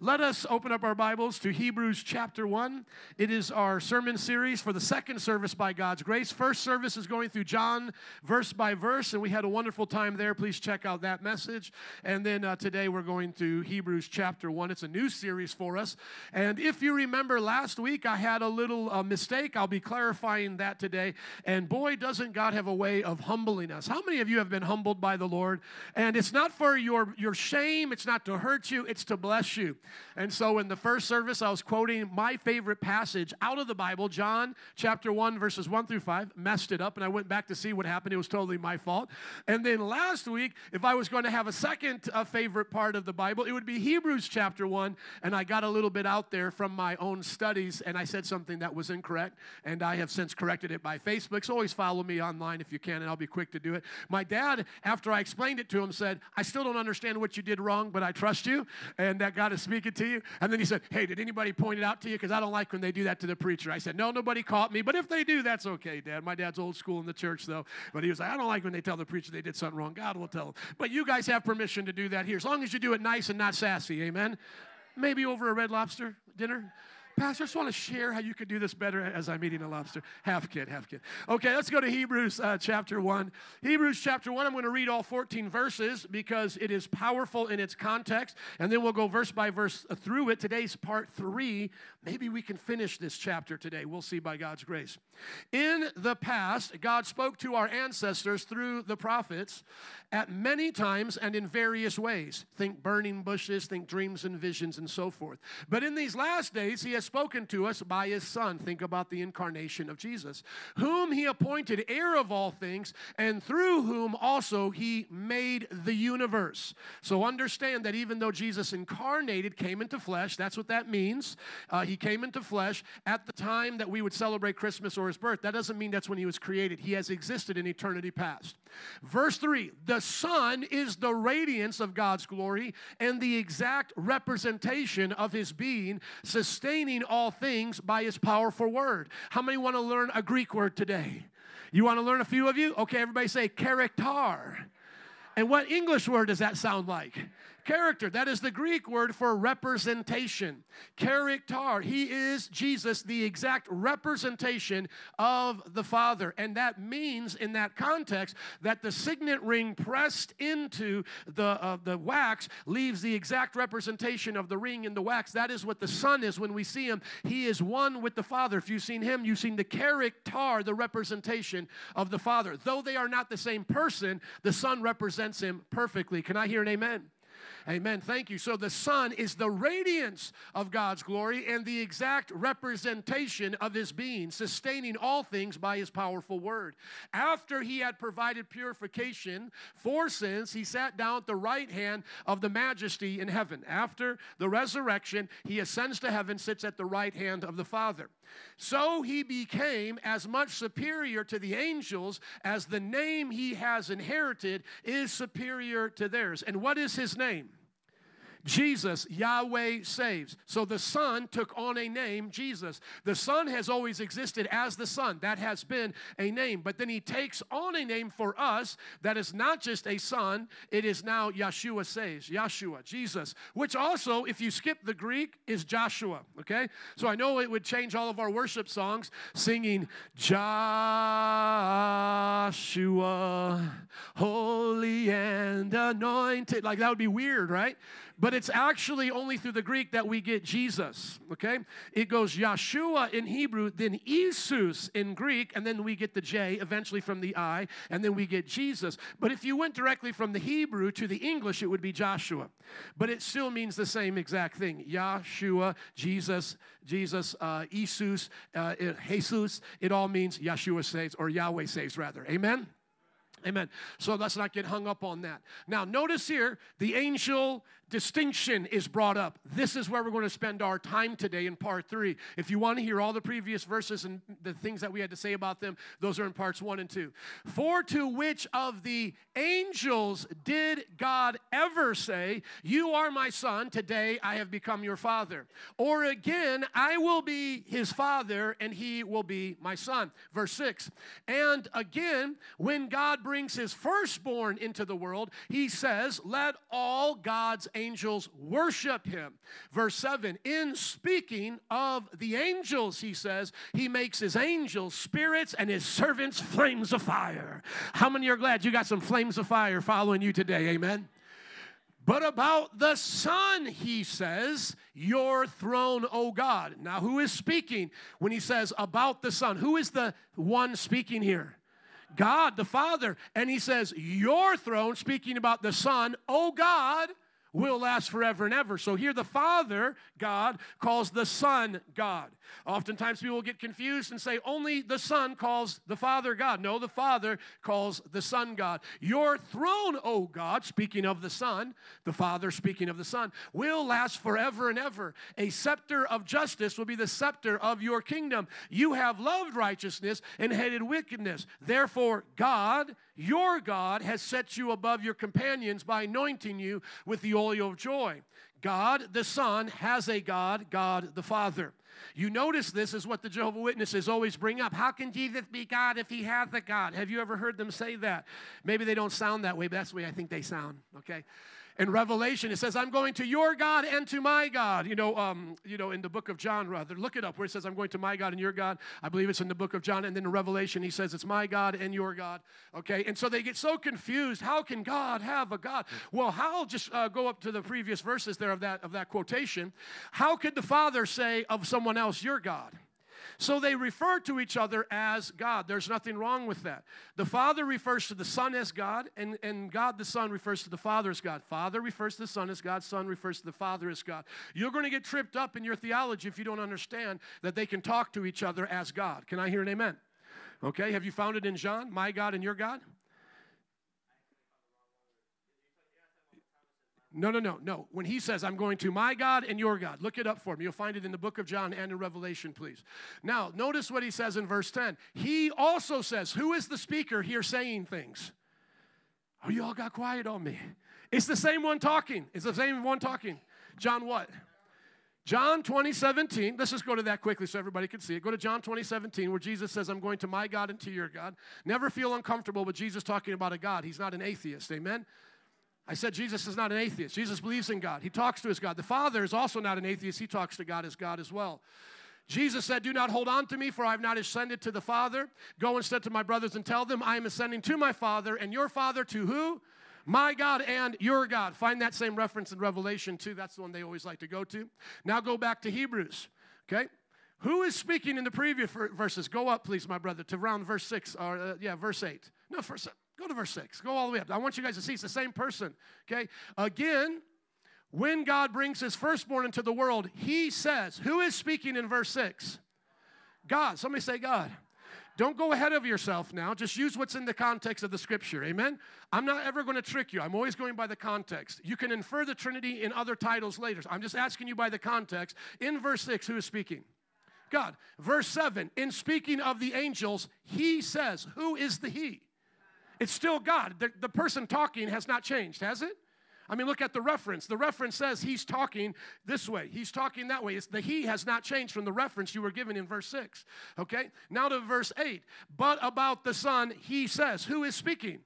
let us open up our Bibles to Hebrews chapter 1. It is our sermon series for the second service by God's grace. First service is going through John verse by verse, and we had a wonderful time there. Please check out that message. And then uh, today we're going to Hebrews chapter 1. It's a new series for us. And if you remember last week, I had a little uh, mistake. I'll be clarifying that today. And boy, doesn't God have a way of humbling us. How many of you have been humbled by the Lord? And it's not for your, your shame, it's not to hurt you, it's to bless you. And so in the first service, I was quoting my favorite passage out of the Bible, John chapter 1, verses 1 through 5. Messed it up, and I went back to see what happened. It was totally my fault. And then last week, if I was going to have a second uh, favorite part of the Bible, it would be Hebrews chapter 1. And I got a little bit out there from my own studies, and I said something that was incorrect. And I have since corrected it by Facebook. So always follow me online if you can, and I'll be quick to do it. My dad, after I explained it to him, said, I still don't understand what you did wrong, but I trust you. And that God is speaking to you. And then he said, Hey, did anybody point it out to you? Because I don't like when they do that to the preacher. I said, No, nobody caught me. But if they do, that's okay, Dad. My dad's old school in the church, though. But he was like, I don't like when they tell the preacher they did something wrong. God will tell them. But you guys have permission to do that here, as long as you do it nice and not sassy. Amen. Maybe over a red lobster dinner. Pastor, I just want to share how you could do this better as I'm eating a lobster. Half kid, half kid. Okay, let's go to Hebrews uh, chapter 1. Hebrews chapter 1, I'm going to read all 14 verses because it is powerful in its context, and then we'll go verse by verse through it. Today's part 3. Maybe we can finish this chapter today. We'll see by God's grace. In the past, God spoke to our ancestors through the prophets at many times and in various ways. Think burning bushes, think dreams and visions, and so forth. But in these last days, He has spoken to us by His Son. Think about the incarnation of Jesus, whom He appointed heir of all things, and through whom also He made the universe. So understand that even though Jesus incarnated, came into flesh, that's what that means. Uh, he came into flesh at the time that we would celebrate Christmas or His birth. That doesn't mean that's when He was created. He has existed in eternity past. Verse 3 The Son is the radiance of God's glory and the exact representation of His being, sustaining all things by His powerful word. How many want to learn a Greek word today? You want to learn a few of you? Okay, everybody say character. And what English word does that sound like? Character. That is the Greek word for representation. Character. He is Jesus, the exact representation of the Father. And that means, in that context, that the signet ring pressed into the, uh, the wax leaves the exact representation of the ring in the wax. That is what the Son is when we see him. He is one with the Father. If you've seen him, you've seen the character, the representation of the Father. Though they are not the same person, the Son represents him perfectly. Can I hear an amen? Amen. Thank you. So the Son is the radiance of God's glory and the exact representation of His being, sustaining all things by His powerful word. After He had provided purification for sins, He sat down at the right hand of the majesty in heaven. After the resurrection, He ascends to heaven, sits at the right hand of the Father. So He became as much superior to the angels as the name He has inherited is superior to theirs. And what is His name? Jesus, Yahweh saves. So the Son took on a name, Jesus. The Son has always existed as the Son. That has been a name. But then he takes on a name for us that is not just a Son, it is now Yeshua saves, Yeshua, Jesus, which also, if you skip the Greek, is Joshua. Okay? So I know it would change all of our worship songs singing Joshua, holy and anointed. Like that would be weird, right? but it's actually only through the Greek that we get Jesus, okay? It goes Yeshua in Hebrew, then Isus in Greek, and then we get the J eventually from the I, and then we get Jesus. But if you went directly from the Hebrew to the English, it would be Joshua. But it still means the same exact thing Yeshua, Jesus, Jesus, uh, Isus, uh, Jesus. It all means Yeshua saves, or Yahweh saves, rather. Amen? Amen. So let's not get hung up on that. Now, notice here the angel distinction is brought up. This is where we're going to spend our time today in part three. If you want to hear all the previous verses and the things that we had to say about them, those are in parts one and two. For to which of the angels did God ever say, You are my son, today I have become your father? Or again, I will be his father and he will be my son. Verse six. And again, when God brings his firstborn into the world, he says, Let all God's angels worship him. Verse 7 In speaking of the angels, he says, he makes his angels spirits and his servants flames of fire. How many are glad you got some flames of fire following you today? Amen. But about the Son, he says, Your throne, O God. Now, who is speaking when he says about the Son? Who is the one speaking here? God the Father. And he says, Your throne, speaking about the Son, O God will last forever and ever. So here the Father, God, calls the Son God. Oftentimes people get confused and say only the Son calls the Father God. No, the Father calls the Son God. Your throne, O God, speaking of the Son, the Father speaking of the Son, will last forever and ever. A scepter of justice will be the scepter of your kingdom. You have loved righteousness and hated wickedness. Therefore, God, your God, has set you above your companions by anointing you with the oil of joy. God the Son has a God, God the Father. You notice this is what the Jehovah Witnesses always bring up. How can Jesus be God if he has a God? Have you ever heard them say that? Maybe they don't sound that way, but that's the way I think they sound, okay? In Revelation, it says, I'm going to your God and to my God. You know, um, you know, in the book of John, rather. Look it up where it says, I'm going to my God and your God. I believe it's in the book of John. And then in Revelation, he says, It's my God and your God. Okay? And so they get so confused. How can God have a God? Well, how just uh, go up to the previous verses there of that, of that quotation. How could the Father say of someone else, your God? So they refer to each other as God. There's nothing wrong with that. The Father refers to the Son as God, and, and God the Son refers to the Father as God. Father refers to the Son as God, Son refers to the Father as God. You're going to get tripped up in your theology if you don't understand that they can talk to each other as God. Can I hear an amen? Okay, have you found it in John, my God and your God? No, no, no, no. When he says, I'm going to my God and your God, look it up for me. You'll find it in the book of John and in Revelation, please. Now, notice what he says in verse 10. He also says, Who is the speaker here saying things? Oh, you all got quiet on me. It's the same one talking. It's the same one talking. John what? John 20, 17. Let's just go to that quickly so everybody can see it. Go to John 20, 17, where Jesus says, I'm going to my God and to your God. Never feel uncomfortable with Jesus talking about a God. He's not an atheist. Amen? I said Jesus is not an atheist. Jesus believes in God. He talks to his God. The Father is also not an atheist. He talks to God as God as well. Jesus said, Do not hold on to me, for I have not ascended to the Father. Go instead to my brothers and tell them, I am ascending to my Father and your Father to who? My God and your God. Find that same reference in Revelation 2. That's the one they always like to go to. Now go back to Hebrews. Okay? Who is speaking in the previous verses? Go up, please, my brother, to round verse 6, or uh, yeah, verse 8. No, verse Go to verse 6. Go all the way up. I want you guys to see it's the same person. Okay? Again, when God brings his firstborn into the world, he says, Who is speaking in verse 6? God. Somebody say God. Don't go ahead of yourself now. Just use what's in the context of the scripture. Amen? I'm not ever going to trick you. I'm always going by the context. You can infer the Trinity in other titles later. I'm just asking you by the context. In verse 6, who is speaking? God. Verse 7, in speaking of the angels, he says, Who is the he? It's still God. The, the person talking has not changed, has it? I mean, look at the reference. The reference says he's talking this way, he's talking that way. It's the he has not changed from the reference you were given in verse 6. Okay? Now to verse 8. But about the Son, he says, Who is speaking?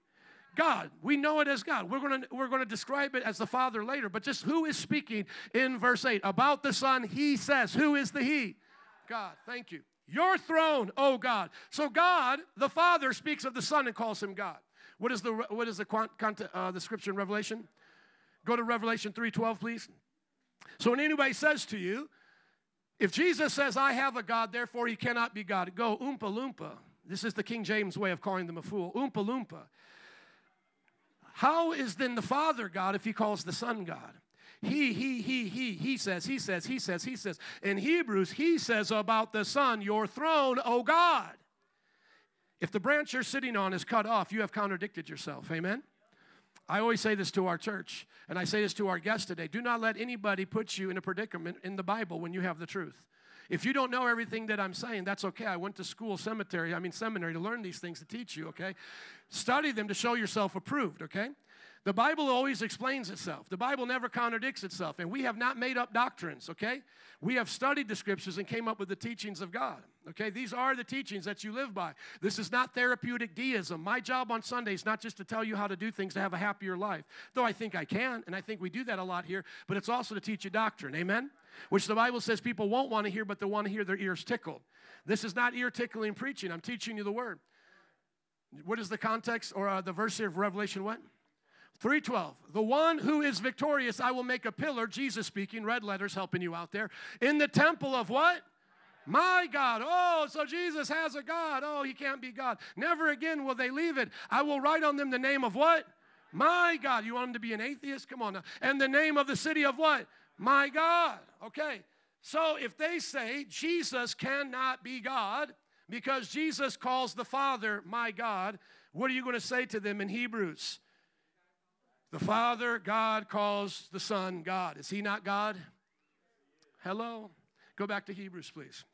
God. We know it as God. We're going to we're going to describe it as the Father later, but just who is speaking in verse 8? About the Son, he says, Who is the he? God. Thank you. Your throne, oh God. So God, the Father, speaks of the Son and calls him God. What is the what is the uh, the scripture in Revelation? Go to Revelation 3:12, please. So when anybody says to you, if Jesus says, I have a God, therefore he cannot be God, go oompa loompa. This is the King James way of calling them a fool. Oompa loompa. How is then the Father God if he calls the Son God? He, he, he, he, he says, he says, he says, he says. In Hebrews, he says about the Son, your throne, O God. If the branch you're sitting on is cut off, you have contradicted yourself. Amen? I always say this to our church, and I say this to our guests today. Do not let anybody put you in a predicament in the Bible when you have the truth. If you don't know everything that I'm saying, that's okay. I went to school, cemetery, I mean seminary to learn these things to teach you, okay? Study them to show yourself approved, okay? The Bible always explains itself. The Bible never contradicts itself. And we have not made up doctrines, okay? We have studied the scriptures and came up with the teachings of God, okay? These are the teachings that you live by. This is not therapeutic deism. My job on Sunday is not just to tell you how to do things to have a happier life, though I think I can, and I think we do that a lot here, but it's also to teach you doctrine, amen? Which the Bible says people won't want to hear, but they want to hear their ears tickled. This is not ear tickling preaching. I'm teaching you the word. What is the context or uh, the verse here of Revelation what? 312. The one who is victorious, I will make a pillar, Jesus speaking, red letters helping you out there, in the temple of what? My God. Oh, so Jesus has a God. Oh, he can't be God. Never again will they leave it. I will write on them the name of what? My God. You want him to be an atheist? Come on now. And the name of the city of what? My God. Okay. So if they say Jesus cannot be God because Jesus calls the Father my God, what are you going to say to them in Hebrews? The Father, God, calls the Son God. Is He not God? Hello? Go back to Hebrews, please.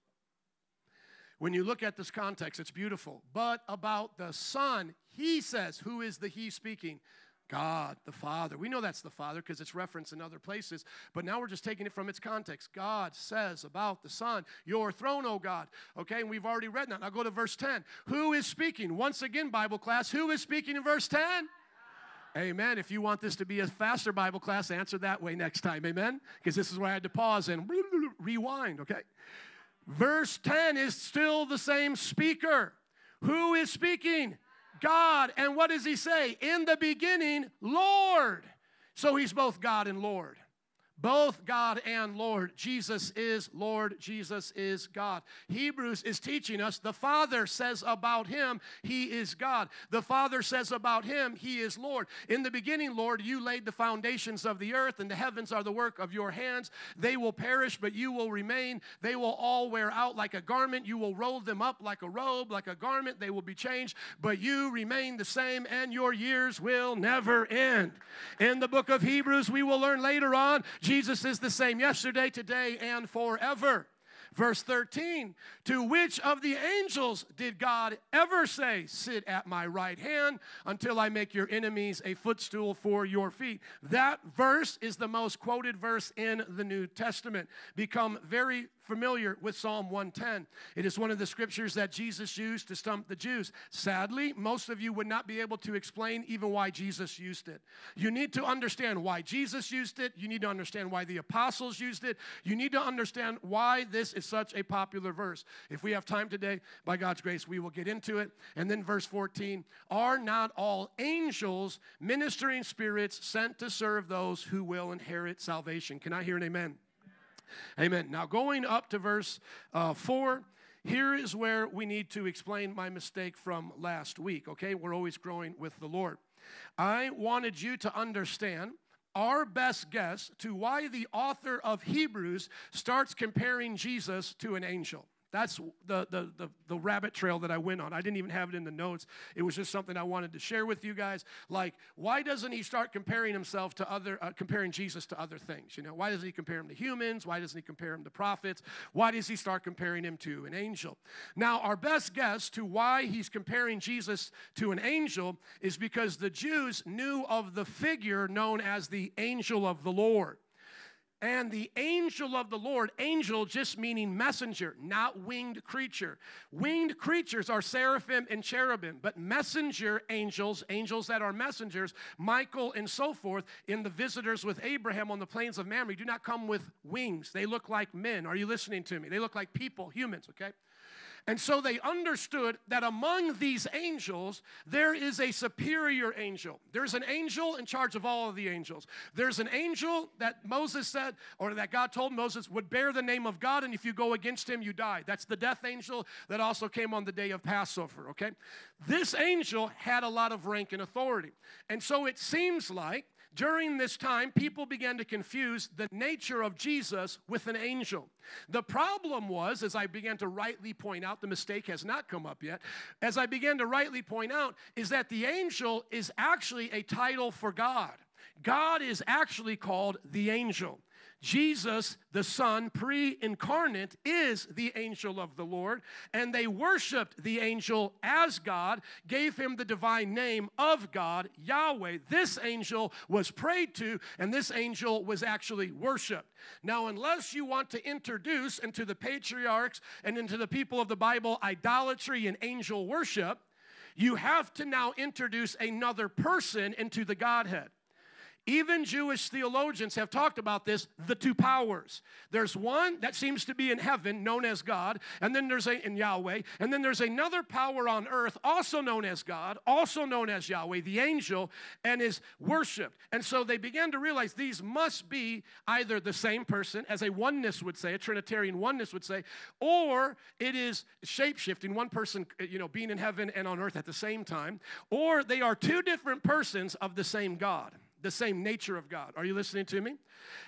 When you look at this context, it's beautiful. But about the Son, He says, Who is the He speaking? God, the Father. We know that's the Father because it's referenced in other places, but now we're just taking it from its context. God says about the Son, Your throne, O God. Okay, and we've already read that. Now go to verse 10. Who is speaking? Once again, Bible class, who is speaking in verse 10? Amen. If you want this to be a faster Bible class, answer that way next time. Amen. Because this is where I had to pause and rewind. Okay. Verse 10 is still the same speaker. Who is speaking? God. And what does he say? In the beginning, Lord. So he's both God and Lord both God and Lord. Jesus is Lord, Jesus is God. Hebrews is teaching us the Father says about him, He is God. The Father says about him, He is Lord. In the beginning, Lord, you laid the foundations of the earth, and the heavens are the work of your hands. They will perish, but you will remain. They will all wear out like a garment. You will roll them up like a robe, like a garment. They will be changed, but you remain the same, and your years will never end. In the book of Hebrews, we will learn later on Jesus is the same yesterday, today, and forever. Verse 13, to which of the angels did God ever say, Sit at my right hand until I make your enemies a footstool for your feet? That verse is the most quoted verse in the New Testament. Become very familiar with Psalm 110. It is one of the scriptures that Jesus used to stump the Jews. Sadly, most of you would not be able to explain even why Jesus used it. You need to understand why Jesus used it. You need to understand why the apostles used it. You need to understand why this is such a popular verse. If we have time today, by God's grace, we will get into it. And then verse 14 Are not all angels ministering spirits sent to serve those who will inherit salvation? Can I hear an amen? Amen. Now, going up to verse uh, 4, here is where we need to explain my mistake from last week, okay? We're always growing with the Lord. I wanted you to understand our best guess to why the author of Hebrews starts comparing Jesus to an angel. That's the, the, the, the, rabbit trail that I went on. I didn't even have it in the notes. It was just something I wanted to share with you guys. Like, why doesn't he start comparing himself to other, uh, comparing Jesus to other things? You know, why doesn't he compare him to humans? Why doesn't he compare him to prophets? Why does he start comparing him to an angel? Now, our best guess to why he's comparing Jesus to an angel is because the Jews knew of the figure known as the angel of the Lord. And the angel of the Lord, angel just meaning messenger, not winged creature. Winged creatures are seraphim and cherubim, but messenger angels, angels that are messengers, Michael and so forth, in the visitors with Abraham on the plains of Mamre, do not come with wings. They look like men. Are you listening to me? They look like people, humans, okay? And so they understood that among these angels, there is a superior angel. There's an angel in charge of all of the angels. There's an angel that Moses said, or that God told Moses, would bear the name of God, and if you go against him, you die. That's the death angel that also came on the day of Passover, okay? This angel had a lot of rank and authority. And so it seems like during this time, people began to confuse the nature of Jesus with an angel. The problem was, as I began to rightly point out, the mistake has not come up yet, as I began to rightly point out, is that the angel is actually a title for God. God is actually called the angel. Jesus, the Son, pre incarnate, is the angel of the Lord, and they worshiped the angel as God, gave him the divine name of God, Yahweh. This angel was prayed to, and this angel was actually worshiped. Now, unless you want to introduce into the patriarchs and into the people of the Bible idolatry and angel worship, you have to now introduce another person into the Godhead. Even Jewish theologians have talked about this the two powers. There's one that seems to be in heaven, known as God, and then there's a in Yahweh, and then there's another power on earth, also known as God, also known as Yahweh, the angel, and is worshiped. And so they began to realize these must be either the same person, as a oneness would say, a Trinitarian oneness would say, or it is shape shifting, one person, you know, being in heaven and on earth at the same time, or they are two different persons of the same God the same nature of God. Are you listening to me?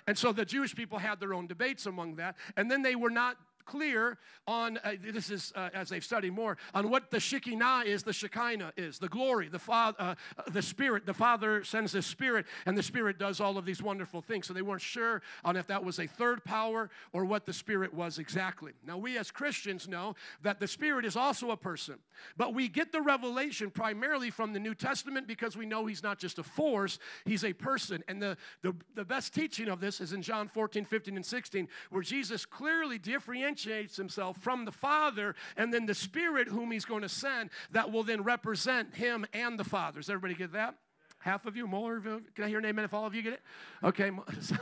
And so the Jewish people had their own debates among that. And then they were not clear on, uh, this is uh, as they've studied more, on what the Shekinah is, the Shekinah is, the glory, the, fa- uh, the Spirit. The Father sends the Spirit, and the Spirit does all of these wonderful things. So they weren't sure on if that was a third power or what the Spirit was exactly. Now, we as Christians know that the Spirit is also a person, but we get the revelation primarily from the New Testament because we know He's not just a force, He's a person. And the, the, the best teaching of this is in John 14, 15, and 16, where Jesus clearly differentiates differentiates himself from the Father and then the Spirit whom he's going to send that will then represent him and the Father. Does everybody get that? Half of you, more of you? Can I hear an amen if all of you get it? Okay,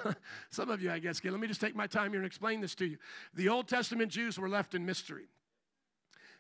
some of you, I guess, get. Let me just take my time here and explain this to you. The Old Testament Jews were left in mystery.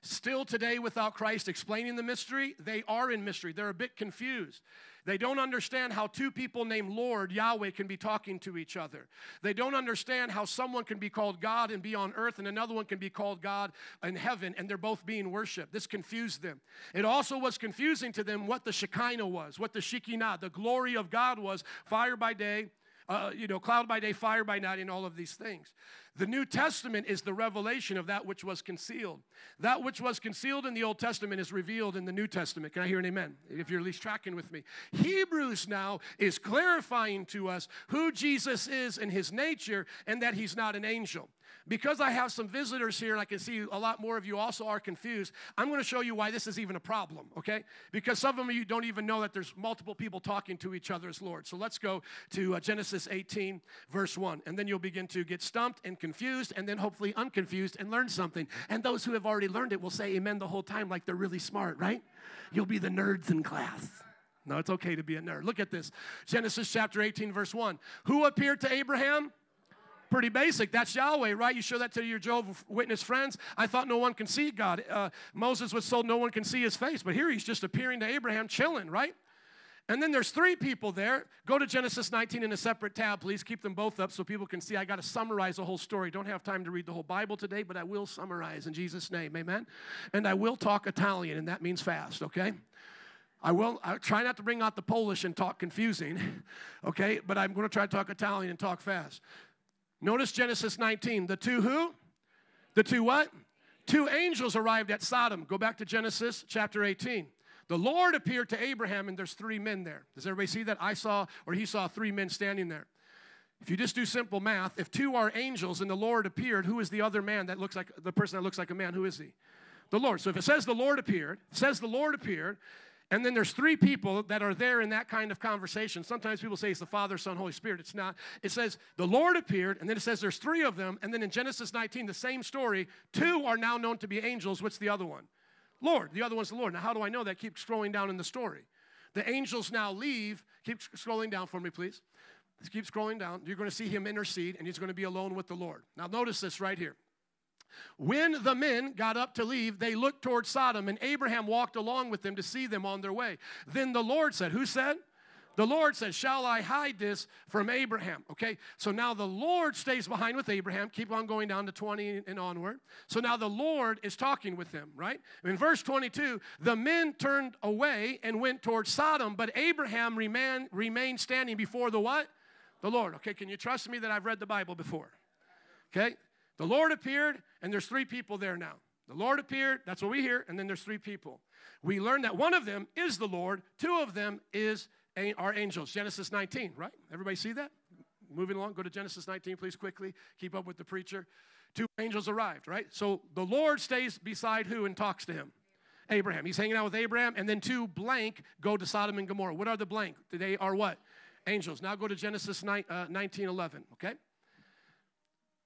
Still today, without Christ explaining the mystery, they are in mystery. They're a bit confused. They don't understand how two people named Lord, Yahweh, can be talking to each other. They don't understand how someone can be called God and be on earth, and another one can be called God in heaven, and they're both being worshiped. This confused them. It also was confusing to them what the Shekinah was, what the Shekinah, the glory of God was, fire by day, uh, you know, cloud by day, fire by night, and all of these things. The New Testament is the revelation of that which was concealed. That which was concealed in the Old Testament is revealed in the New Testament. Can I hear an amen? If you're at least tracking with me. Hebrews now is clarifying to us who Jesus is in his nature and that he's not an angel. Because I have some visitors here and I can see a lot more of you also are confused, I'm going to show you why this is even a problem, okay? Because some of you don't even know that there's multiple people talking to each other as Lord. So let's go to uh, Genesis 18, verse 1, and then you'll begin to get stumped and confused and then hopefully unconfused and learn something. And those who have already learned it will say amen the whole time like they're really smart, right? You'll be the nerds in class. No, it's okay to be a nerd. Look at this Genesis chapter 18, verse 1. Who appeared to Abraham? Pretty basic. That's Yahweh, right? You show that to your Jehovah Witness friends. I thought no one can see God. Uh, Moses was told no one can see his face, but here he's just appearing to Abraham, chilling, right? And then there's three people there. Go to Genesis 19 in a separate tab, please. Keep them both up so people can see. I got to summarize the whole story. Don't have time to read the whole Bible today, but I will summarize in Jesus' name. Amen. And I will talk Italian, and that means fast, okay? I will I try not to bring out the Polish and talk confusing, okay? But I'm going to try to talk Italian and talk fast. Notice Genesis 19. The two who? The two what? Two angels arrived at Sodom. Go back to Genesis chapter 18. The Lord appeared to Abraham, and there's three men there. Does everybody see that? I saw, or he saw three men standing there. If you just do simple math, if two are angels and the Lord appeared, who is the other man that looks like the person that looks like a man? Who is he? The Lord. So if it says the Lord appeared, says the Lord appeared, and then there's three people that are there in that kind of conversation. Sometimes people say it's the Father, Son, Holy Spirit. It's not. It says the Lord appeared, and then it says there's three of them. And then in Genesis 19, the same story, two are now known to be angels. What's the other one? Lord. The other one's the Lord. Now, how do I know that? Keep scrolling down in the story. The angels now leave. Keep scrolling down for me, please. Keep scrolling down. You're going to see him intercede, and he's going to be alone with the Lord. Now, notice this right here. When the men got up to leave, they looked toward Sodom, and Abraham walked along with them to see them on their way. Then the Lord said, Who said? The Lord said, Shall I hide this from Abraham? Okay, so now the Lord stays behind with Abraham. Keep on going down to 20 and onward. So now the Lord is talking with them, right? In verse 22, the men turned away and went toward Sodom, but Abraham remained, remained standing before the what? The Lord. Okay, can you trust me that I've read the Bible before? Okay, the Lord appeared, and there's three people there now. The Lord appeared, that's what we hear, and then there's three people. We learn that one of them is the Lord, two of them is our angels. Genesis 19, right? Everybody see that? moving along. Go to Genesis 19, please, quickly. Keep up with the preacher. Two angels arrived, right? So the Lord stays beside who and talks to him? Abraham. He's hanging out with Abraham, and then two blank go to Sodom and Gomorrah. What are the blank? They are what? Angels. Now go to Genesis 9, uh, 19 11, okay?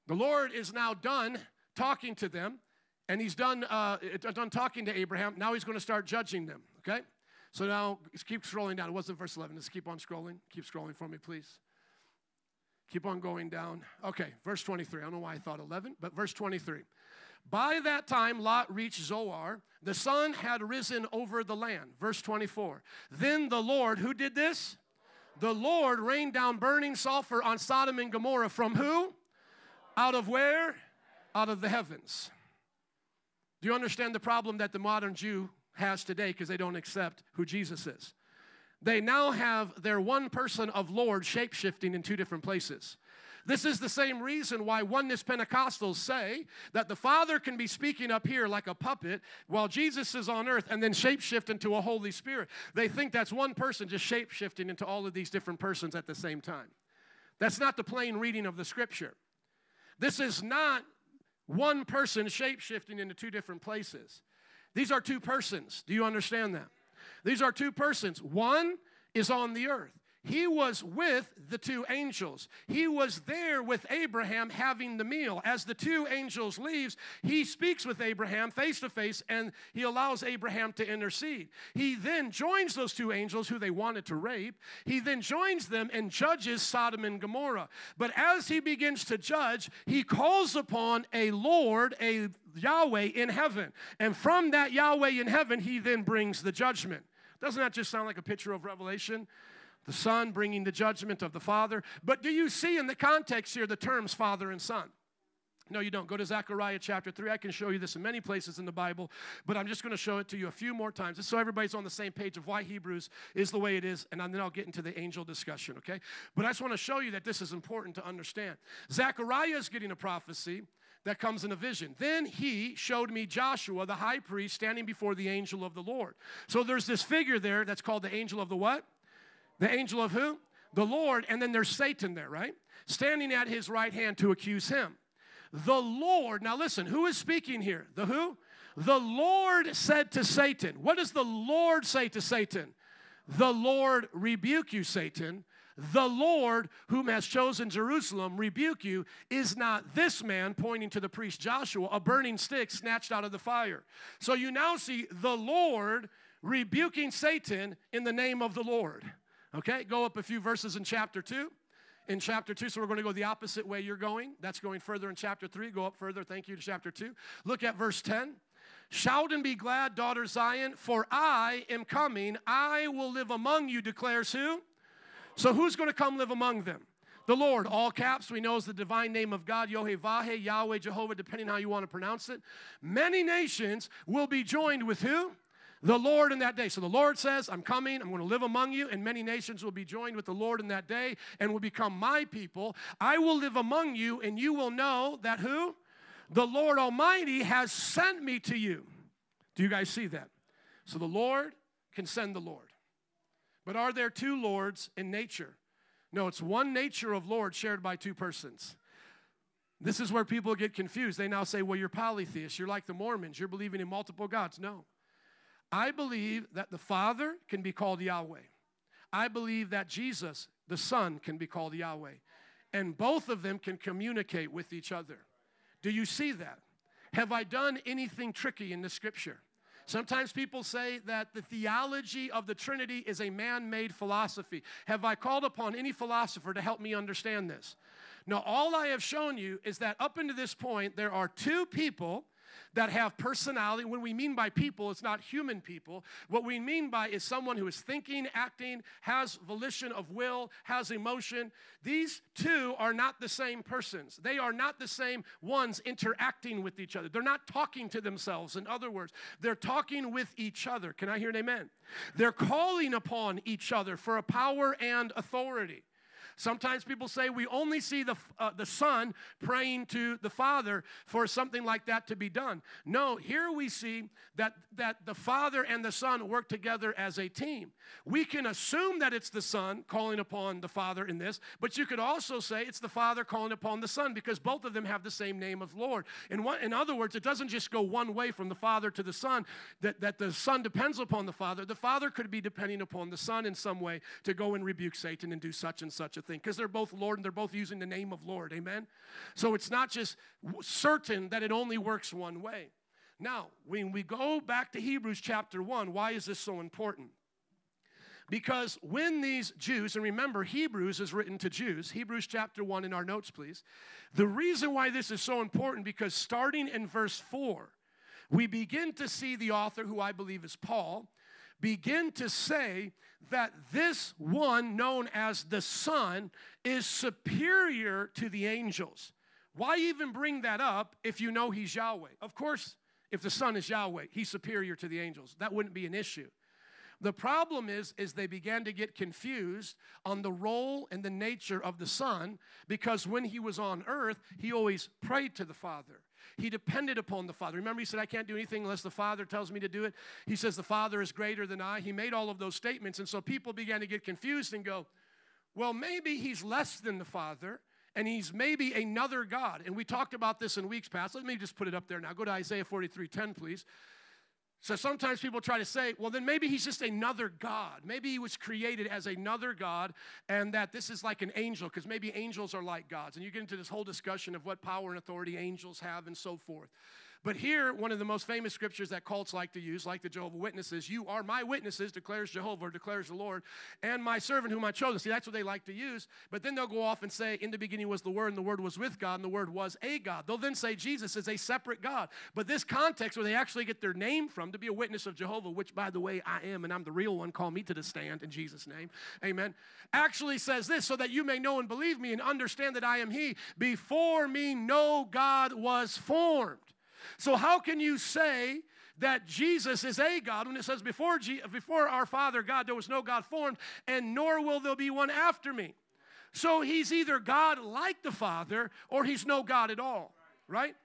The Lord is now done talking to them, and he's done, uh, done talking to Abraham. Now he's going to start judging them, okay? So now keep scrolling down. It wasn't verse 11. Let's keep on scrolling. Keep scrolling for me, please. Keep on going down. Okay, verse 23. I don't know why I thought 11, but verse 23. By that time, Lot reached Zoar. The sun had risen over the land. Verse 24. Then the Lord, who did this? The Lord rained down burning sulfur on Sodom and Gomorrah from who? Out of where? Out of the heavens. Do you understand the problem that the modern Jew has today because they don't accept who Jesus is? They now have their one person of Lord shape shifting in two different places. This is the same reason why oneness Pentecostals say that the Father can be speaking up here like a puppet while Jesus is on earth and then shapeshift into a Holy Spirit. They think that's one person just shapeshifting into all of these different persons at the same time. That's not the plain reading of the scripture. This is not one person shapeshifting into two different places. These are two persons. Do you understand that? These are two persons. One is on the earth. He was with the two angels. He was there with Abraham having the meal. As the two angels leaves, he speaks with Abraham face to face and he allows Abraham to intercede. He then joins those two angels who they wanted to rape. He then joins them and judges Sodom and Gomorrah. But as he begins to judge, he calls upon a Lord, a Yahweh in heaven. And from that Yahweh in heaven, he then brings the judgment. Doesn't that just sound like a picture of Revelation? The Son bringing the judgment of the Father. But do you see in the context here the terms Father and Son? No, you don't. Go to Zechariah chapter 3. I can show you this in many places in the Bible, but I'm just going to show it to you a few more times just so everybody's on the same page of why Hebrews is the way it is, and then I'll get into the angel discussion, okay? But I just want to show you that this is important to understand. Zechariah is getting a prophecy that comes in a vision. Then he showed me Joshua, the high priest, standing before the angel of the Lord. So there's this figure there that's called the angel of the what? The angel of who? The Lord, and then there's Satan there, right? Standing at his right hand to accuse him. The Lord, now listen, who is speaking here? The who? The Lord said to Satan, What does the Lord say to Satan? The Lord rebuke you, Satan. The Lord, whom has chosen Jerusalem, rebuke you. Is not this man, pointing to the priest Joshua, a burning stick snatched out of the fire? So you now see the Lord rebuking Satan in the name of the Lord. Okay, go up a few verses in chapter 2. In chapter 2, so we're going to go the opposite way you're going. That's going further in chapter 3. Go up further. Thank you to chapter 2. Look at verse 10. Shout and be glad, daughter Zion, for I am coming. I will live among you, declares who? So who's going to come live among them? The Lord, all caps, we know is the divine name of God, Yohevah, Yahweh, Jehovah, depending how you want to pronounce it. Many nations will be joined with who? The Lord in that day. So the Lord says, I'm coming, I'm going to live among you, and many nations will be joined with the Lord in that day and will become my people. I will live among you, and you will know that who? The Lord Almighty has sent me to you. Do you guys see that? So the Lord can send the Lord. But are there two Lords in nature? No, it's one nature of Lord shared by two persons. This is where people get confused. They now say, well, you're polytheist. You're like the Mormons. You're believing in multiple gods. No. I believe that the Father can be called Yahweh. I believe that Jesus, the Son, can be called Yahweh. And both of them can communicate with each other. Do you see that? Have I done anything tricky in the scripture? Sometimes people say that the theology of the Trinity is a man made philosophy. Have I called upon any philosopher to help me understand this? Now, all I have shown you is that up until this point, there are two people that have personality. When we mean by people, it's not human people. What we mean by is someone who is thinking, acting, has volition of will, has emotion. These two are not the same persons. They are not the same ones interacting with each other. They're not talking to themselves, in other words, they're talking with each other. Can I hear an amen? They're calling upon each other for a power and authority. Sometimes people say we only see the, uh, the Son praying to the Father for something like that to be done. No, here we see that, that the Father and the Son work together as a team. We can assume that it's the Son calling upon the Father in this, but you could also say it's the Father calling upon the Son because both of them have the same name of Lord. In, one, in other words, it doesn't just go one way from the Father to the Son, that, that the Son depends upon the Father. The Father could be depending upon the Son in some way to go and rebuke Satan and do such and such a thing because they're both Lord and they're both using the name of Lord. Amen? So it's not just certain that it only works one way. Now, when we go back to Hebrews chapter 1, why is this so important? Because when these Jews, and remember, Hebrews is written to Jews, Hebrews chapter 1 in our notes, please. The reason why this is so important, because starting in verse 4, we begin to see the author, who I believe is Paul, begin to say that this one, known as the Son, is superior to the angels. Why even bring that up if you know he's Yahweh? Of course, if the Son is Yahweh, he's superior to the angels. That wouldn't be an issue. The problem is, is they began to get confused on the role and the nature of the Son because when he was on earth, he always prayed to the Father. He depended upon the Father. Remember, he said, I can't do anything unless the Father tells me to do it. He says, The Father is greater than I. He made all of those statements. And so people began to get confused and go, Well, maybe he's less than the Father and he's maybe another God. And we talked about this in weeks past. Let me just put it up there now. Go to Isaiah 43 10, please. So sometimes people try to say, well, then maybe he's just another God. Maybe he was created as another God, and that this is like an angel, because maybe angels are like gods. And you get into this whole discussion of what power and authority angels have and so forth. But here, one of the most famous scriptures that cults like to use, like the Jehovah Witnesses, you are my witnesses, declares Jehovah, or declares the Lord, and my servant whom I chose. See, that's what they like to use. But then they'll go off and say, In the beginning was the Word, and the Word was with God, and the Word was a God. They'll then say Jesus is a separate God. But this context where they actually get their name from to be a witness of Jehovah, which by the way, I am, and I'm the real one, call me to the stand in Jesus' name. Amen. Actually says this, so that you may know and believe me and understand that I am He. Before me, no God was formed. So, how can you say that Jesus is a God when it says, before, G- before our Father God, there was no God formed, and nor will there be one after me? So, he's either God like the Father or he's no God at all, right?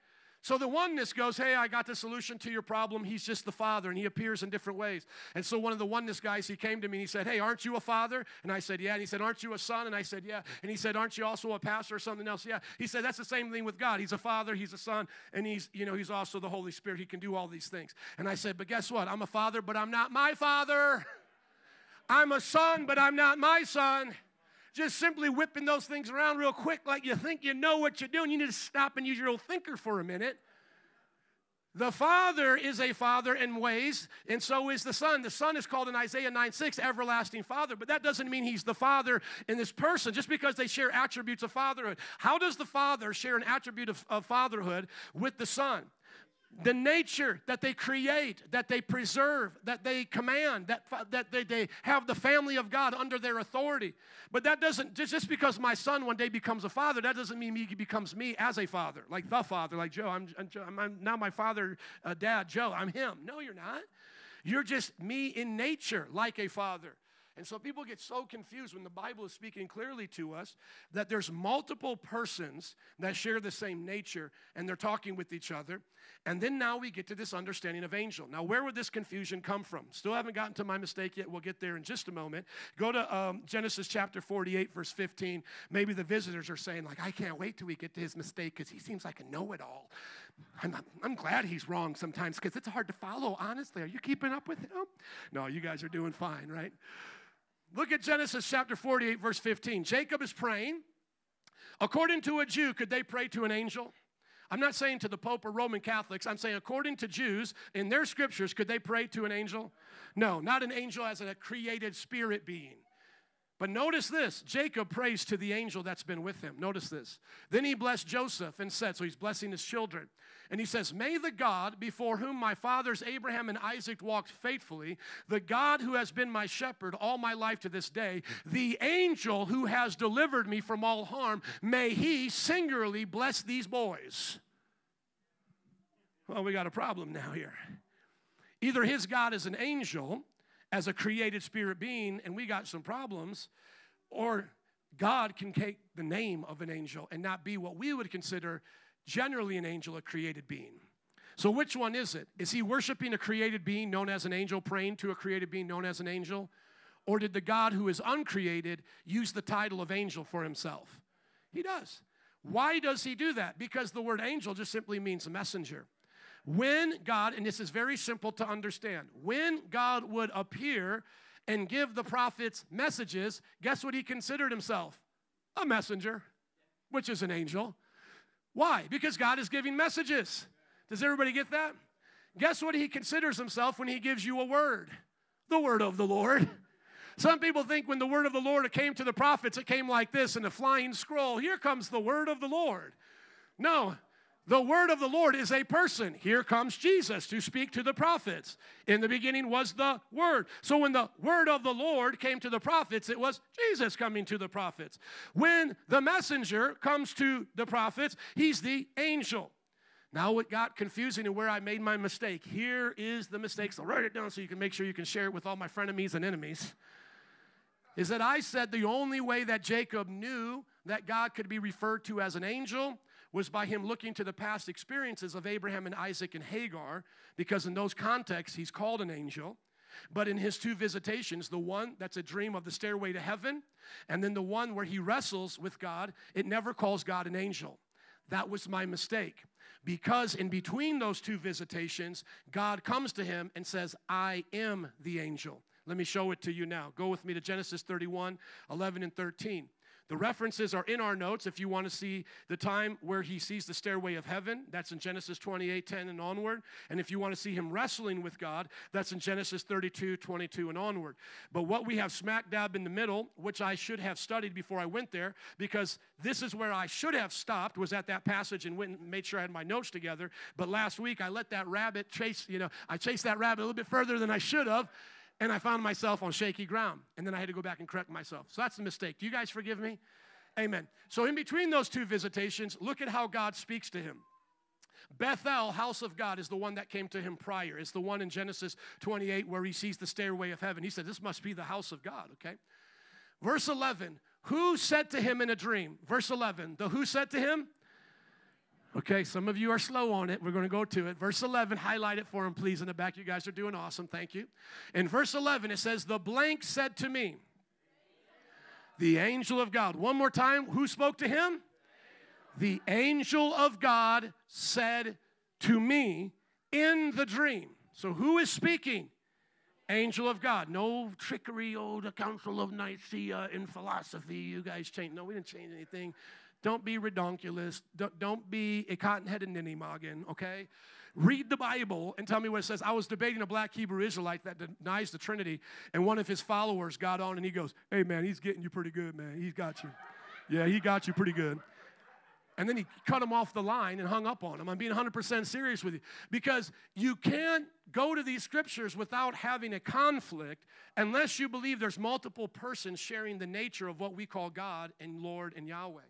So the oneness goes, Hey, I got the solution to your problem. He's just the Father, and he appears in different ways. And so one of the oneness guys, he came to me and he said, Hey, aren't you a father? And I said, Yeah. And he said, Aren't you a son? And I said, Yeah. And he said, Aren't you also a pastor or something else? Yeah. He said, That's the same thing with God. He's a father, he's a son, and he's, you know, he's also the Holy Spirit. He can do all these things. And I said, But guess what? I'm a father, but I'm not my father. I'm a son, but I'm not my son just simply whipping those things around real quick like you think you know what you're doing. You need to stop and use your old thinker for a minute. The Father is a Father in ways, and so is the Son. The Son is called in Isaiah 9 6 everlasting Father, but that doesn't mean He's the Father in this person just because they share attributes of fatherhood. How does the Father share an attribute of, of fatherhood with the Son? The nature that they create, that they preserve, that they command, that, that they, they have the family of God under their authority. But that doesn't, just, because my son one day becomes a father, that doesn't mean he becomes me as a father, like the father, like Joe. I'm, I'm, I'm now my father, uh, dad, Joe. I'm him. No, you're not. You're just me in nature, like a father. And so people get so confused when the Bible is speaking clearly to us that there's multiple persons that share the same nature and they're talking with each other. And then now we get to this understanding of angel. Now, where would this confusion come from? Still haven't gotten to my mistake yet. We'll get there in just a moment. Go to um, Genesis chapter 48, verse 15. Maybe the visitors are saying, like, I can't wait till we get to his mistake because he seems like a know it all. I'm, I'm glad he's wrong sometimes because it's hard to follow, honestly. Are you keeping up with him? No, you guys are doing fine, right? Look at Genesis chapter 48, verse 15. Jacob is praying. According to a Jew, could they pray to an angel? I'm not saying to the Pope or Roman Catholics. I'm saying according to Jews, in their scriptures, could they pray to an angel? No, not an angel as a created spirit being. But notice this Jacob prays to the angel that's been with him. Notice this. Then he blessed Joseph and said, So he's blessing his children. And he says, May the God before whom my fathers Abraham and Isaac walked faithfully, the God who has been my shepherd all my life to this day, the angel who has delivered me from all harm, may he singularly bless these boys. Well, we got a problem now here. Either his God is an angel as a created spirit being and we got some problems, or God can take the name of an angel and not be what we would consider generally an angel, a created being. So, which one is it? Is he worshiping a created being known as an angel, praying to a created being known as an angel? Or did the God who is uncreated use the title of angel for himself? He does. Why does he do that? Because the word angel just simply means messenger. When God, and this is very simple to understand, when God would appear and give the prophets messages, guess what he considered himself? A messenger, which is an angel. Why? Because God is giving messages. Does everybody get that? Guess what he considers himself when he gives you a word? The word of the Lord. Some people think when the word of the Lord came to the prophets, it came like this in a flying scroll. Here comes the word of the Lord. No, the word of the Lord is a person. Here comes Jesus to speak to the prophets. In the beginning was the word. So when the word of the Lord came to the prophets, it was Jesus coming to the prophets. When the messenger comes to the prophets, he's the angel. Now, what got confusing and where I made my mistake, here is the mistake. So, write it down so you can make sure you can share it with all my frenemies and enemies. Is that I said the only way that Jacob knew that God could be referred to as an angel was by him looking to the past experiences of Abraham and Isaac and Hagar, because in those contexts, he's called an angel. But in his two visitations, the one that's a dream of the stairway to heaven, and then the one where he wrestles with God, it never calls God an angel. That was my mistake. Because in between those two visitations, God comes to him and says, I am the angel. Let me show it to you now. Go with me to Genesis 31 11 and 13. The references are in our notes if you want to see the time where he sees the stairway of heaven. That's in Genesis 28 10 and onward. And if you want to see him wrestling with God, that's in Genesis 32 22 and onward. But what we have smack dab in the middle, which I should have studied before I went there, because this is where I should have stopped, was at that passage and went and made sure I had my notes together. But last week I let that rabbit chase, you know, I chased that rabbit a little bit further than I should have and I found myself on shaky ground. And then I had to go back and correct myself. So that's the mistake. Do you guys forgive me? Amen. So, in between those two visitations, look at how God speaks to him. Bethel, house of God, is the one that came to him prior. It's the one in Genesis 28 where he sees the stairway of heaven. He said, This must be the house of God, okay? Verse 11, who said to him in a dream? Verse 11, the who said to him? Okay, some of you are slow on it. We're going to go to it. Verse 11, highlight it for him, please, in the back. You guys are doing awesome. Thank you. In verse 11, it says, The blank said to me, The angel of God. One more time, who spoke to him? The angel of God said to me in the dream. So who is speaking? Angel of God. No trickery, oh, the Council of Nicaea in philosophy. You guys changed. No, we didn't change anything. Don't be redonkulous. Don't, don't be a cotton headed ninnymoggin, okay? Read the Bible and tell me what it says. I was debating a black Hebrew Israelite that denies the Trinity, and one of his followers got on and he goes, Hey, man, he's getting you pretty good, man. He's got you. Yeah, he got you pretty good. And then he cut him off the line and hung up on him. I'm being 100% serious with you. Because you can't go to these scriptures without having a conflict unless you believe there's multiple persons sharing the nature of what we call God and Lord and Yahweh.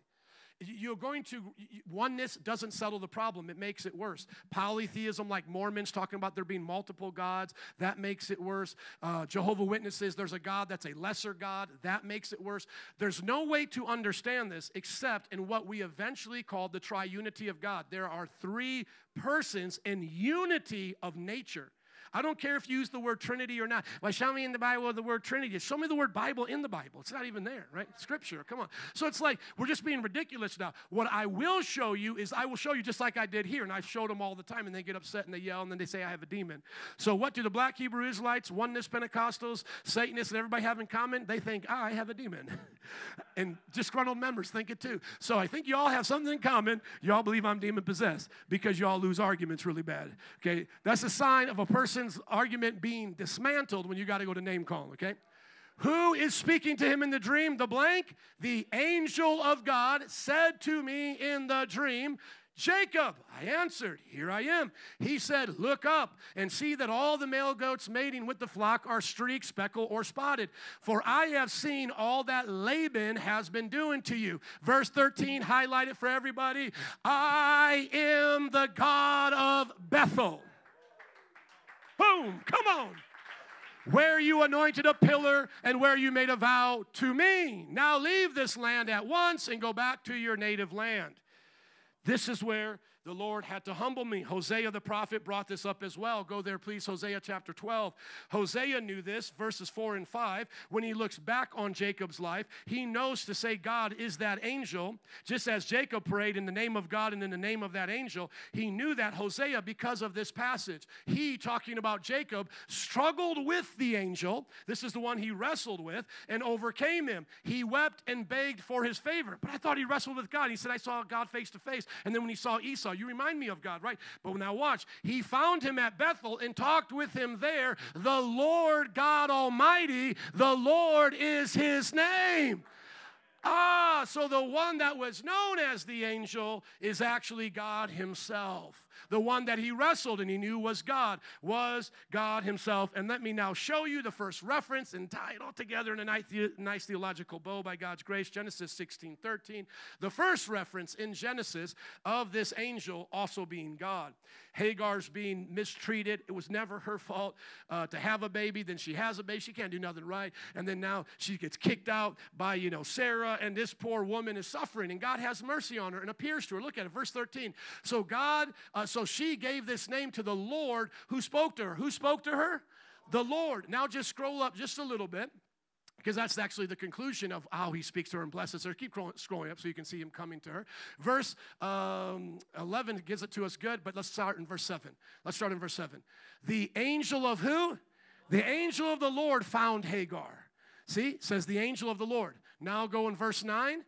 You're going to, oneness doesn't settle the problem, it makes it worse. Polytheism, like Mormons talking about there being multiple gods, that makes it worse. Uh, Jehovah Witnesses, there's a God that's a lesser God, that makes it worse. There's no way to understand this except in what we eventually call the triunity of God. There are three persons in unity of nature. I don't care if you use the word Trinity or not. Well, show me in the Bible the word Trinity. Show me the word Bible in the Bible. It's not even there, right? Scripture, come on. So it's like we're just being ridiculous now. What I will show you is I will show you just like I did here, and I showed them all the time, and they get upset and they yell, and then they say I have a demon. So what do the black Hebrew Israelites, oneness Pentecostals, Satanists, and everybody have in common? They think ah, I have a demon. and disgruntled members think it too. So I think you all have something in common. You all believe I'm demon possessed because you all lose arguments really bad. Okay? That's a sign of a person person's argument being dismantled when you got to go to name call, okay? Who is speaking to him in the dream? The blank, the angel of God said to me in the dream, Jacob, I answered, Here I am. He said, Look up and see that all the male goats mating with the flock are streaked, speckled, or spotted. For I have seen all that Laban has been doing to you. Verse 13, highlight it for everybody. I am the God of Bethel Boom, come on. where you anointed a pillar and where you made a vow to me. Now leave this land at once and go back to your native land. This is where the Lord had to humble me. Hosea the prophet brought this up as well. Go there, please. Hosea chapter 12. Hosea knew this, verses 4 and 5. When he looks back on Jacob's life, he knows to say God is that angel. Just as Jacob prayed in the name of God and in the name of that angel, he knew that Hosea because of this passage. He, talking about Jacob, struggled with the angel. This is the one he wrestled with and overcame him. He wept and begged for his favor. But I thought he wrestled with God. He said, I saw God face to face. And then when he saw Esau, you remind me of God, right? But now watch. He found him at Bethel and talked with him there. The Lord God Almighty, the Lord is his name. Ah, so the one that was known as the angel is actually God Himself. The one that he wrestled and he knew was God was God Himself. And let me now show you the first reference and tie it all together in a nice theological bow by God's grace Genesis 16 13. The first reference in Genesis of this angel also being God. Hagar's being mistreated. It was never her fault uh, to have a baby. Then she has a baby. She can't do nothing right. And then now she gets kicked out by, you know, Sarah. And this poor woman is suffering. And God has mercy on her and appears to her. Look at it, verse 13. So God, uh, so she gave this name to the Lord who spoke to her. Who spoke to her? The Lord. Now just scroll up just a little bit because that's actually the conclusion of how he speaks to her and blesses her. Keep scrolling up so you can see him coming to her. Verse um, 11 gives it to us good, but let's start in verse 7. Let's start in verse 7. The angel of who? The angel of the Lord found Hagar. See, says the angel of the Lord. Now go in verse 9.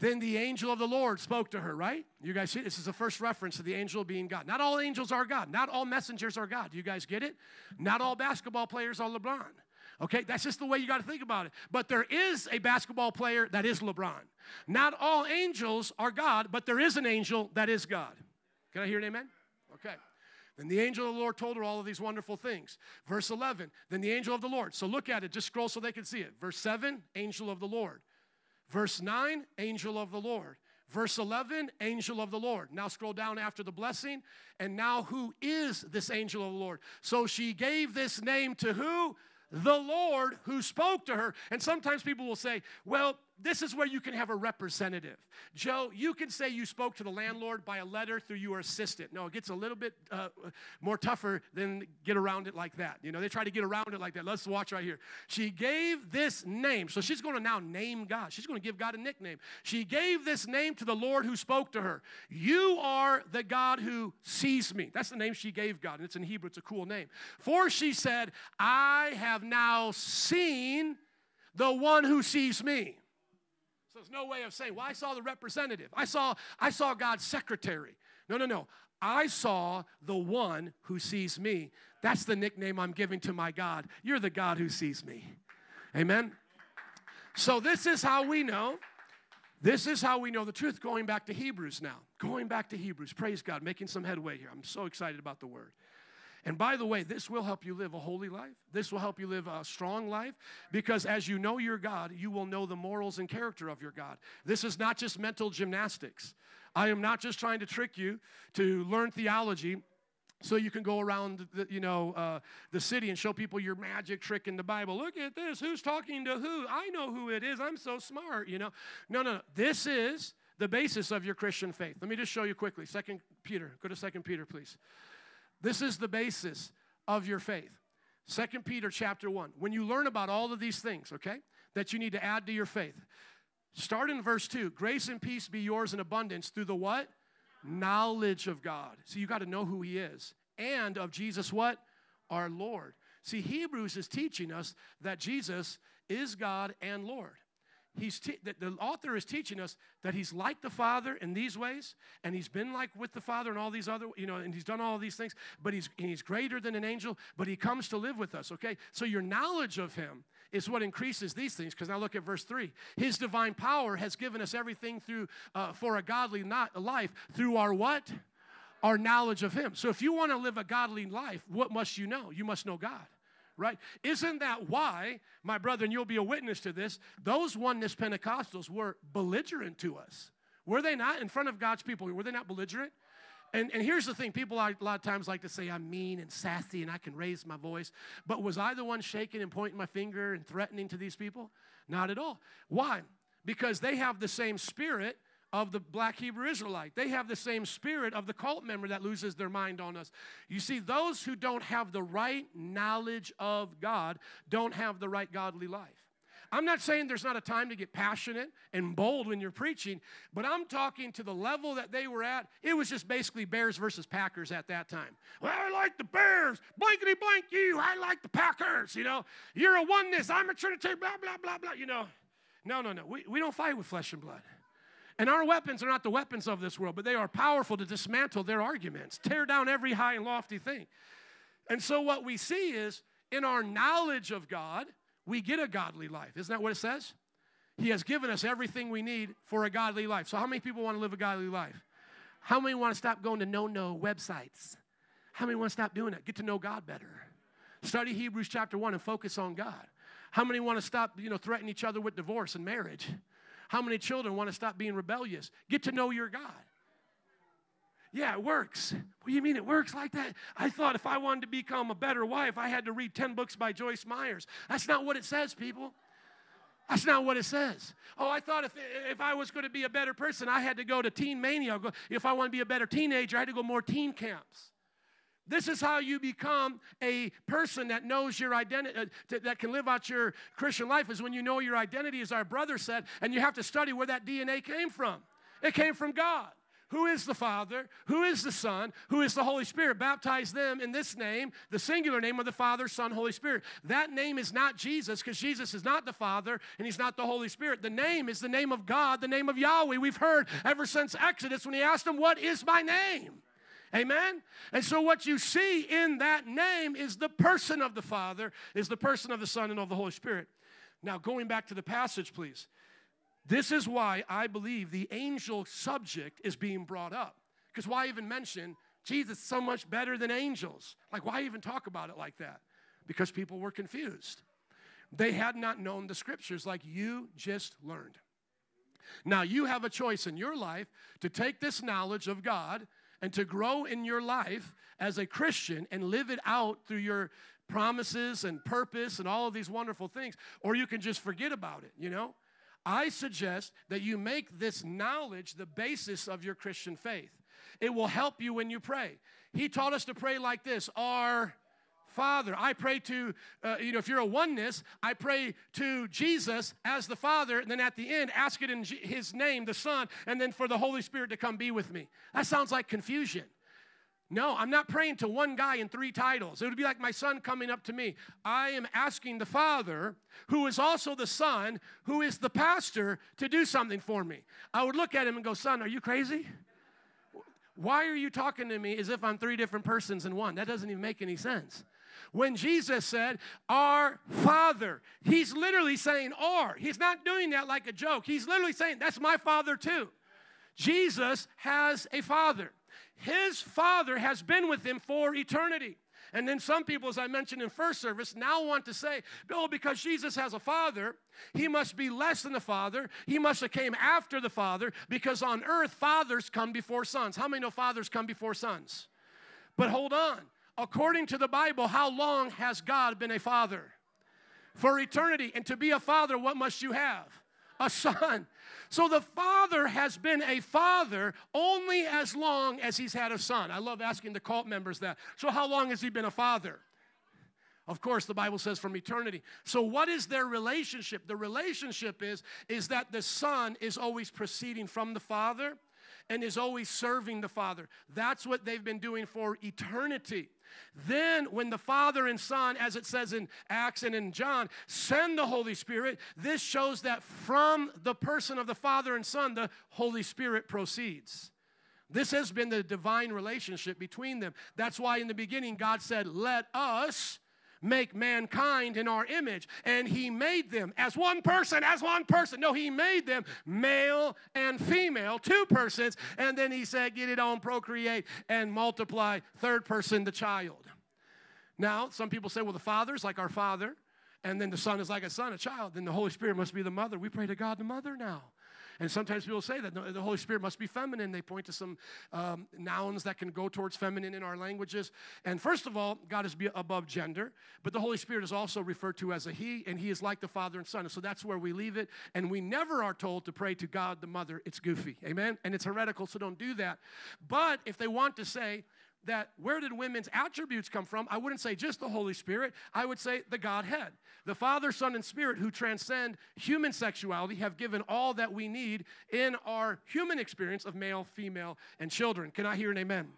Then the angel of the Lord spoke to her, right? You guys see, this is the first reference to the angel being God. Not all angels are God. Not all messengers are God. Do you guys get it? Not all basketball players are LeBron. Okay, that's just the way you got to think about it. But there is a basketball player that is LeBron. Not all angels are God, but there is an angel that is God. Can I hear an amen? Okay. Then the angel of the Lord told her all of these wonderful things. Verse 11, then the angel of the Lord. So look at it, just scroll so they can see it. Verse 7, angel of the Lord. Verse 9, angel of the Lord. Verse 11, angel of the Lord. Now scroll down after the blessing. And now, who is this angel of the Lord? So she gave this name to who? the Lord who spoke to her. And sometimes people will say, well, this is where you can have a representative. Joe, you can say you spoke to the landlord by a letter through your assistant. No, it gets a little bit uh, more tougher than get around it like that. You know, they try to get around it like that. Let's watch right here. She gave this name. So she's going to now name God. She's going to give God a nickname. She gave this name to the Lord who spoke to her. You are the God who sees me. That's the name she gave God. And it's in Hebrew, it's a cool name. For she said, I have now seen the one who sees me. So there's no way of saying, well, I saw the representative. I saw, I saw God's secretary. No, no, no. I saw the one who sees me. That's the nickname I'm giving to my God. You're the God who sees me. Amen. So this is how we know. This is how we know the truth. Going back to Hebrews now. Going back to Hebrews. Praise God. Making some headway here. I'm so excited about the word. And by the way, this will help you live a holy life. This will help you live a strong life because as you know your God, you will know the morals and character of your God. This is not just mental gymnastics. I am not just trying to trick you to learn theology so you can go around the, you know uh, the city and show people your magic trick in the bible. Look at this. Who's talking to who? I know who it is. I'm so smart you know. No no no. This is the basis of your christian faith. Let me just show you quickly. Second peter. Go to second peter please this is the basis of your faith. Second Peter chapter 1. When you learn about all of these things, okay, that you need to add to your faith, start in verse 2. Grace and peace be yours in abundance through the what? Knowledge of God. So you got to know who he is. And of Jesus what? Our Lord. See, Hebrews is teaching us that Jesus is God and Lord he's te- the, the author is teaching us that he's like the father in these ways and he's been like with the father and all these other you know and he's done all these things but he's he's greater than an angel but he comes to live with us okay? So your knowledge of him is what increases these things because now look at verse 3 his divine power has given us everything through uh, for a godly not life through our what? Our knowledge of him. So if you want to live a godly life what must you know? You must know god right? Isn't that why, my brother, and you'll be a witness to this, those oneness Pentecostals were belligerent to us? Were they not in front of God's people? Were they not belligerent? And, and here's the thing people a lot of times like to say I'm mean and sassy and I can raise my voice. But was I the one shaking and pointing my finger and threatening to these people? Not at all. Why? Because they have the same spirit of the black Hebrew Israelite. They have the same spirit of the cult member that loses their mind on us. You see, those who don't have the right knowledge of God don't have the right godly life. I'm not saying there's not a time to get passionate and bold when you're preaching, but I'm talking to the level that they were at. It was just basically Bears versus Packers at that time. Well, I like the Bears. Blankety blank you. I like the Packers. You know, you're a oneness. I'm a Trinity. Blah, blah, blah, blah. You know, no, no, no. We, we don't fight with flesh and blood. And our weapons are not the weapons of this world, but they are powerful to dismantle their arguments, tear down every high and lofty thing. And so, what we see is in our knowledge of God, we get a godly life. Isn't that what it says? He has given us everything we need for a godly life. So, how many people want to live a godly life? How many want to stop going to no no websites? How many want to stop doing that? Get to know God better. Study Hebrews chapter 1 and focus on God. How many want to stop, you know, threatening each other with divorce and marriage? How many children want to stop being rebellious? Get to know your God. Yeah, it works. What do you mean it works like that? I thought if I wanted to become a better wife, I had to read 10 books by Joyce Myers. That's not what it says, people. That's not what it says. Oh, I thought if, if I was going to be a better person, I had to go to Teen Mania. If I want to be a better teenager, I had to go more teen camps. This is how you become a person that knows your identity, uh, that can live out your Christian life, is when you know your identity, as our brother said, and you have to study where that DNA came from. It came from God. Who is the Father? Who is the Son? Who is the Holy Spirit? Baptize them in this name, the singular name of the Father, Son, Holy Spirit. That name is not Jesus because Jesus is not the Father and He's not the Holy Spirit. The name is the name of God, the name of Yahweh. We've heard ever since Exodus when He asked Him, What is my name? Amen? And so what you see in that name is the person of the Father, is the person of the Son, and of the Holy Spirit. Now, going back to the passage, please. This is why I believe the angel subject is being brought up. Because why even mention Jesus so much better than angels? Like, why even talk about it like that? Because people were confused. They had not known the scriptures like you just learned. Now, you have a choice in your life to take this knowledge of God and to grow in your life as a Christian and live it out through your promises and purpose and all of these wonderful things, or you can just forget about it, you know? I suggest that you make this knowledge the basis of your Christian faith. It will help you when you pray. He taught us to pray like this Our Father. I pray to, uh, you know, if you're a oneness, I pray to Jesus as the Father, and then at the end, ask it in G- His name, the Son, and then for the Holy Spirit to come be with me. That sounds like confusion. No, I'm not praying to one guy in three titles. It would be like my son coming up to me. I am asking the Father, who is also the Son, who is the pastor, to do something for me. I would look at him and go, Son, are you crazy? Why are you talking to me as if I'm three different persons in one? That doesn't even make any sense. When Jesus said, Our Father, he's literally saying, Our. He's not doing that like a joke. He's literally saying, That's my Father too. Jesus has a Father. His Father has been with him for eternity. And then some people, as I mentioned in first service, now want to say, oh, because Jesus has a father, he must be less than the father. He must have came after the father, because on earth, fathers come before sons. How many know fathers come before sons? But hold on. According to the Bible, how long has God been a father? For eternity. And to be a father, what must you have? A son. So the father has been a father only as long as he's had a son. I love asking the cult members that. So, how long has he been a father? Of course, the Bible says from eternity. So, what is their relationship? The relationship is, is that the son is always proceeding from the father and is always serving the father. That's what they've been doing for eternity. Then, when the Father and Son, as it says in Acts and in John, send the Holy Spirit, this shows that from the person of the Father and Son, the Holy Spirit proceeds. This has been the divine relationship between them. That's why in the beginning God said, Let us make mankind in our image. And he made them as one person, as one person. No, he made them male and female, two persons. And then he said, get it on, procreate, and multiply. Third person, the child. Now, some people say, well, the father is like our Father, and then the Son is like a son, a child. Then the Holy Spirit must be the mother. We pray to God the mother now. And sometimes people say that the Holy Spirit must be feminine. They point to some um, nouns that can go towards feminine in our languages. And first of all, God is above gender, but the Holy Spirit is also referred to as a He, and He is like the Father and Son. And so that's where we leave it. And we never are told to pray to God the Mother. It's goofy. Amen? And it's heretical, so don't do that. But if they want to say, that where did women's attributes come from? I wouldn't say just the Holy Spirit. I would say the Godhead. The Father, Son, and Spirit, who transcend human sexuality, have given all that we need in our human experience of male, female, and children. Can I hear an amen?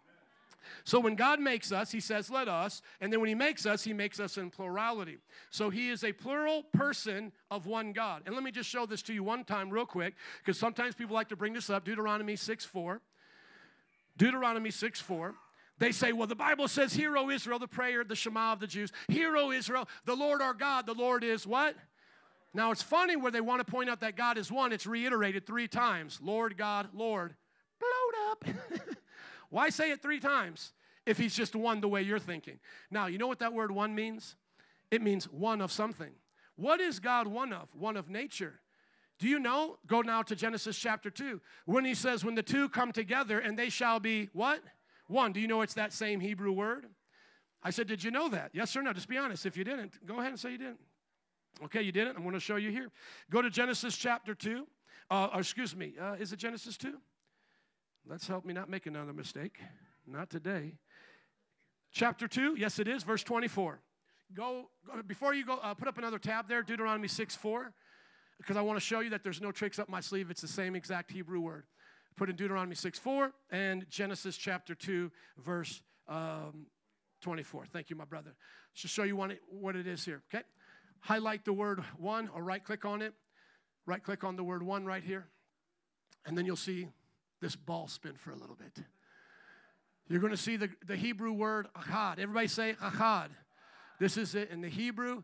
So when God makes us, He says, let us. And then when He makes us, He makes us in plurality. So He is a plural person of one God. And let me just show this to you one time, real quick, because sometimes people like to bring this up Deuteronomy 6 4. Deuteronomy 6 4. They say, well, the Bible says, Hear, O Israel, the prayer, the Shema of the Jews. Hear, O Israel, the Lord our God, the Lord is what? Now it's funny where they want to point out that God is one, it's reiterated three times Lord, God, Lord. Blowed up. Why say it three times if he's just one the way you're thinking? Now, you know what that word one means? It means one of something. What is God one of? One of nature. Do you know? Go now to Genesis chapter 2. When he says, When the two come together and they shall be what? One, do you know it's that same Hebrew word? I said, Did you know that? Yes or no? Just be honest. If you didn't, go ahead and say you didn't. Okay, you didn't. I'm going to show you here. Go to Genesis chapter 2. Uh, excuse me, uh, is it Genesis 2? Let's help me not make another mistake. Not today. Chapter 2, yes, it is, verse 24. Go, go before you go, uh, put up another tab there, Deuteronomy 6 4, because I want to show you that there's no tricks up my sleeve. It's the same exact Hebrew word put in Deuteronomy 6 4 and Genesis chapter 2, verse um, 24. Thank you, my brother. Let's just show you what it is here, okay? Highlight the word one or right click on it. Right click on the word one right here. And then you'll see this ball spin for a little bit. You're going to see the, the Hebrew word achad. Everybody say achad. This is it in the Hebrew,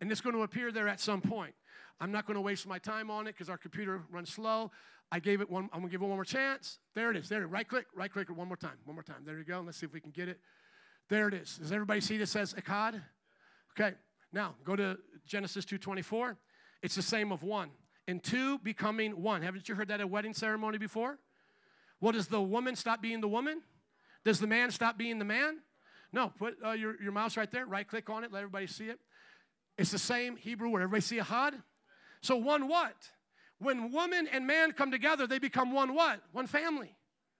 and it's going to appear there at some point. I'm not going to waste my time on it because our computer runs slow. I gave it one, I'm gonna give it one more chance. There it is. There, it is. right click, right click one more time. One more time. There you go. Let's see if we can get it. There it is. Does everybody see this says achad? Okay. Now go to Genesis 2:24. It's the same of one. And two becoming one. Haven't you heard that at wedding ceremony before? Well, does the woman stop being the woman? Does the man stop being the man? No, put uh, your, your mouse right there, right click on it, let everybody see it. It's the same Hebrew word. Everybody see ahad? So one what? When woman and man come together, they become one what? One family.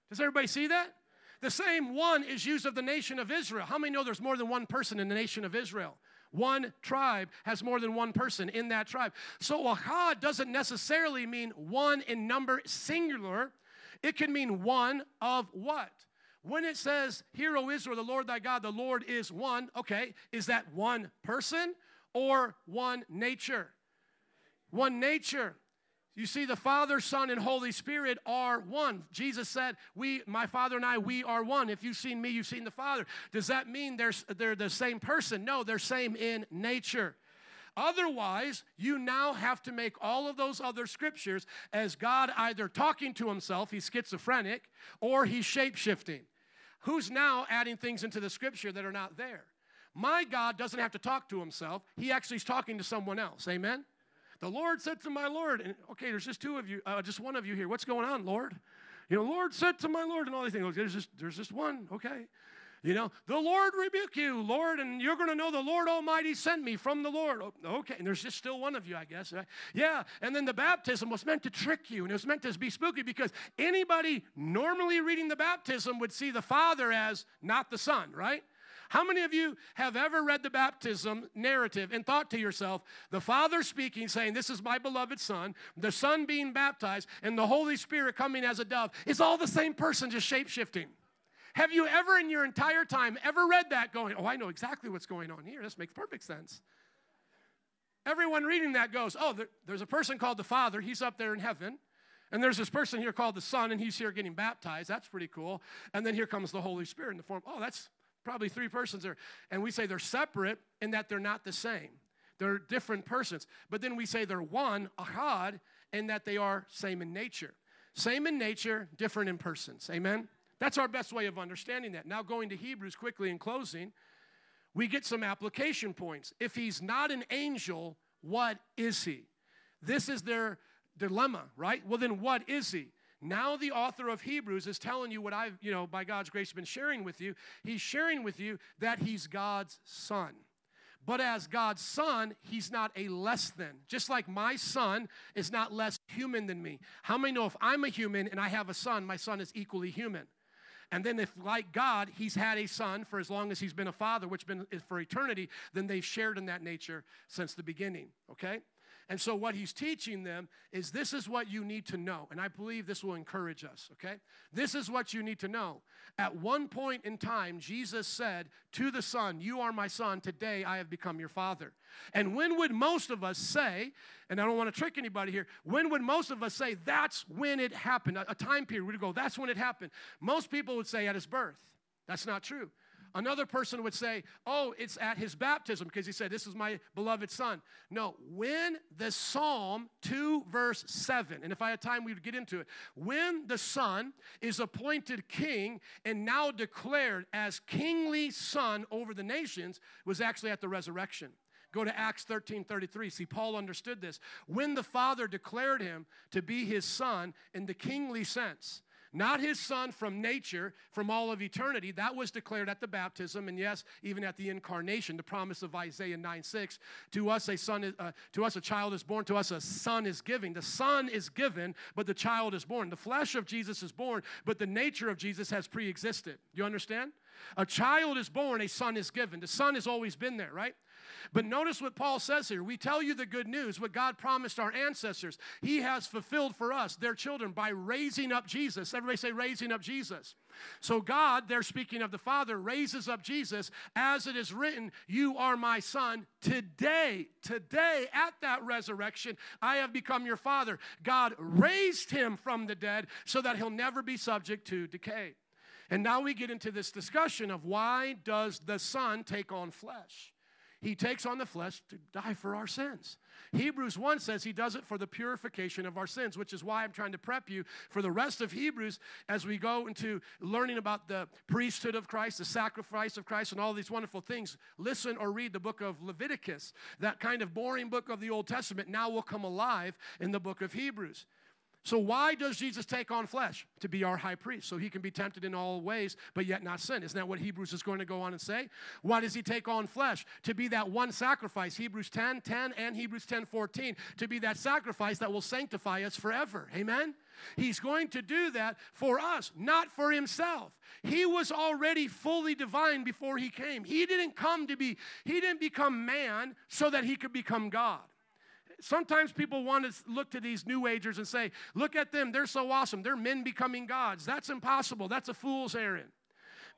Does everybody see that? The same one is used of the nation of Israel. How many know there's more than one person in the nation of Israel? One tribe has more than one person in that tribe. So ahad doesn't necessarily mean one in number singular. It can mean one of what? When it says, Hear, O Israel, the Lord thy God, the Lord is one, okay, is that one person or one nature? One nature. You see, the Father, Son, and Holy Spirit are one. Jesus said, "We, my Father and I, we are one. If you've seen me, you've seen the Father." Does that mean they're, they're the same person? No, they're same in nature. Otherwise, you now have to make all of those other scriptures as God either talking to himself, he's schizophrenic, or he's shape shifting. Who's now adding things into the scripture that are not there? My God doesn't have to talk to himself, he actually is talking to someone else. Amen? The Lord said to my Lord, and okay, there's just two of you, uh, just one of you here. What's going on, Lord? You know, Lord said to my Lord, and all these things. There's just, there's just one, okay? You know, the Lord rebuke you, Lord, and you're going to know the Lord Almighty sent me from the Lord. Oh, okay, and there's just still one of you, I guess. Right? Yeah, and then the baptism was meant to trick you, and it was meant to be spooky because anybody normally reading the baptism would see the Father as not the Son, right? How many of you have ever read the baptism narrative and thought to yourself, the Father speaking, saying, This is my beloved Son, the Son being baptized, and the Holy Spirit coming as a dove is all the same person, just shape shifting? Have you ever in your entire time ever read that going, Oh, I know exactly what's going on here? This makes perfect sense. Everyone reading that goes, Oh, there, there's a person called the Father, he's up there in heaven. And there's this person here called the Son, and he's here getting baptized. That's pretty cool. And then here comes the Holy Spirit in the form. Oh, that's probably three persons there. And we say they're separate in that they're not the same. They're different persons. But then we say they're one, ahad, in that they are same in nature. Same in nature, different in persons. Amen? That's our best way of understanding that. Now, going to Hebrews quickly in closing, we get some application points. If he's not an angel, what is he? This is their dilemma, right? Well, then what is he? Now the author of Hebrews is telling you what I've, you know, by God's grace been sharing with you. He's sharing with you that he's God's son. But as God's son, he's not a less than. Just like my son is not less human than me. How many know if I'm a human and I have a son, my son is equally human? And then, if like God, he's had a son for as long as he's been a father, which been for eternity, then they've shared in that nature since the beginning. Okay? And so, what he's teaching them is this is what you need to know. And I believe this will encourage us, okay? This is what you need to know. At one point in time, Jesus said to the Son, You are my Son, today I have become your Father. And when would most of us say, and I don't want to trick anybody here, when would most of us say that's when it happened? A, time period, we'd go, That's when it happened. Most people would say at his birth. That's not true. Another person would say, oh, it's at his baptism because he said, this is my beloved son. No, when the Psalm 2, verse 7, and if I had time, we would get into it. When the son is appointed king and now declared as kingly son over the nations, was actually at the resurrection. Go to Acts 13 33. See, Paul understood this. When the Father declared him to be his son in the kingly sense, not his son from nature, from all of eternity. That was declared at the baptism, and yes, even at the incarnation, the promise of Isaiah 9 6. To us, a son is, uh, to us a child is born, to us a son is given. The son is given, but the child is born. The flesh of Jesus is born, but the nature of Jesus has pre existed. You understand? A child is born, a son is given. The son has always been there, right? But notice what Paul says here. We tell you the good news, what God promised our ancestors. He has fulfilled for us, their children, by raising up Jesus. Everybody say, raising up Jesus. So God, they're speaking of the Father, raises up Jesus as it is written, You are my son. Today, today, at that resurrection, I have become your Father. God raised him from the dead so that he'll never be subject to decay. And now we get into this discussion of why does the Son take on flesh? He takes on the flesh to die for our sins. Hebrews 1 says he does it for the purification of our sins, which is why I'm trying to prep you for the rest of Hebrews as we go into learning about the priesthood of Christ, the sacrifice of Christ, and all these wonderful things. Listen or read the book of Leviticus. That kind of boring book of the Old Testament now will come alive in the book of Hebrews. So, why does Jesus take on flesh? To be our high priest, so he can be tempted in all ways, but yet not sin. Isn't that what Hebrews is going to go on and say? Why does he take on flesh? To be that one sacrifice, Hebrews 10 10 and Hebrews 10 14, to be that sacrifice that will sanctify us forever. Amen? He's going to do that for us, not for himself. He was already fully divine before he came. He didn't come to be, he didn't become man so that he could become God. Sometimes people want to look to these New Agers and say, look at them, they're so awesome. They're men becoming gods. That's impossible. That's a fool's errand.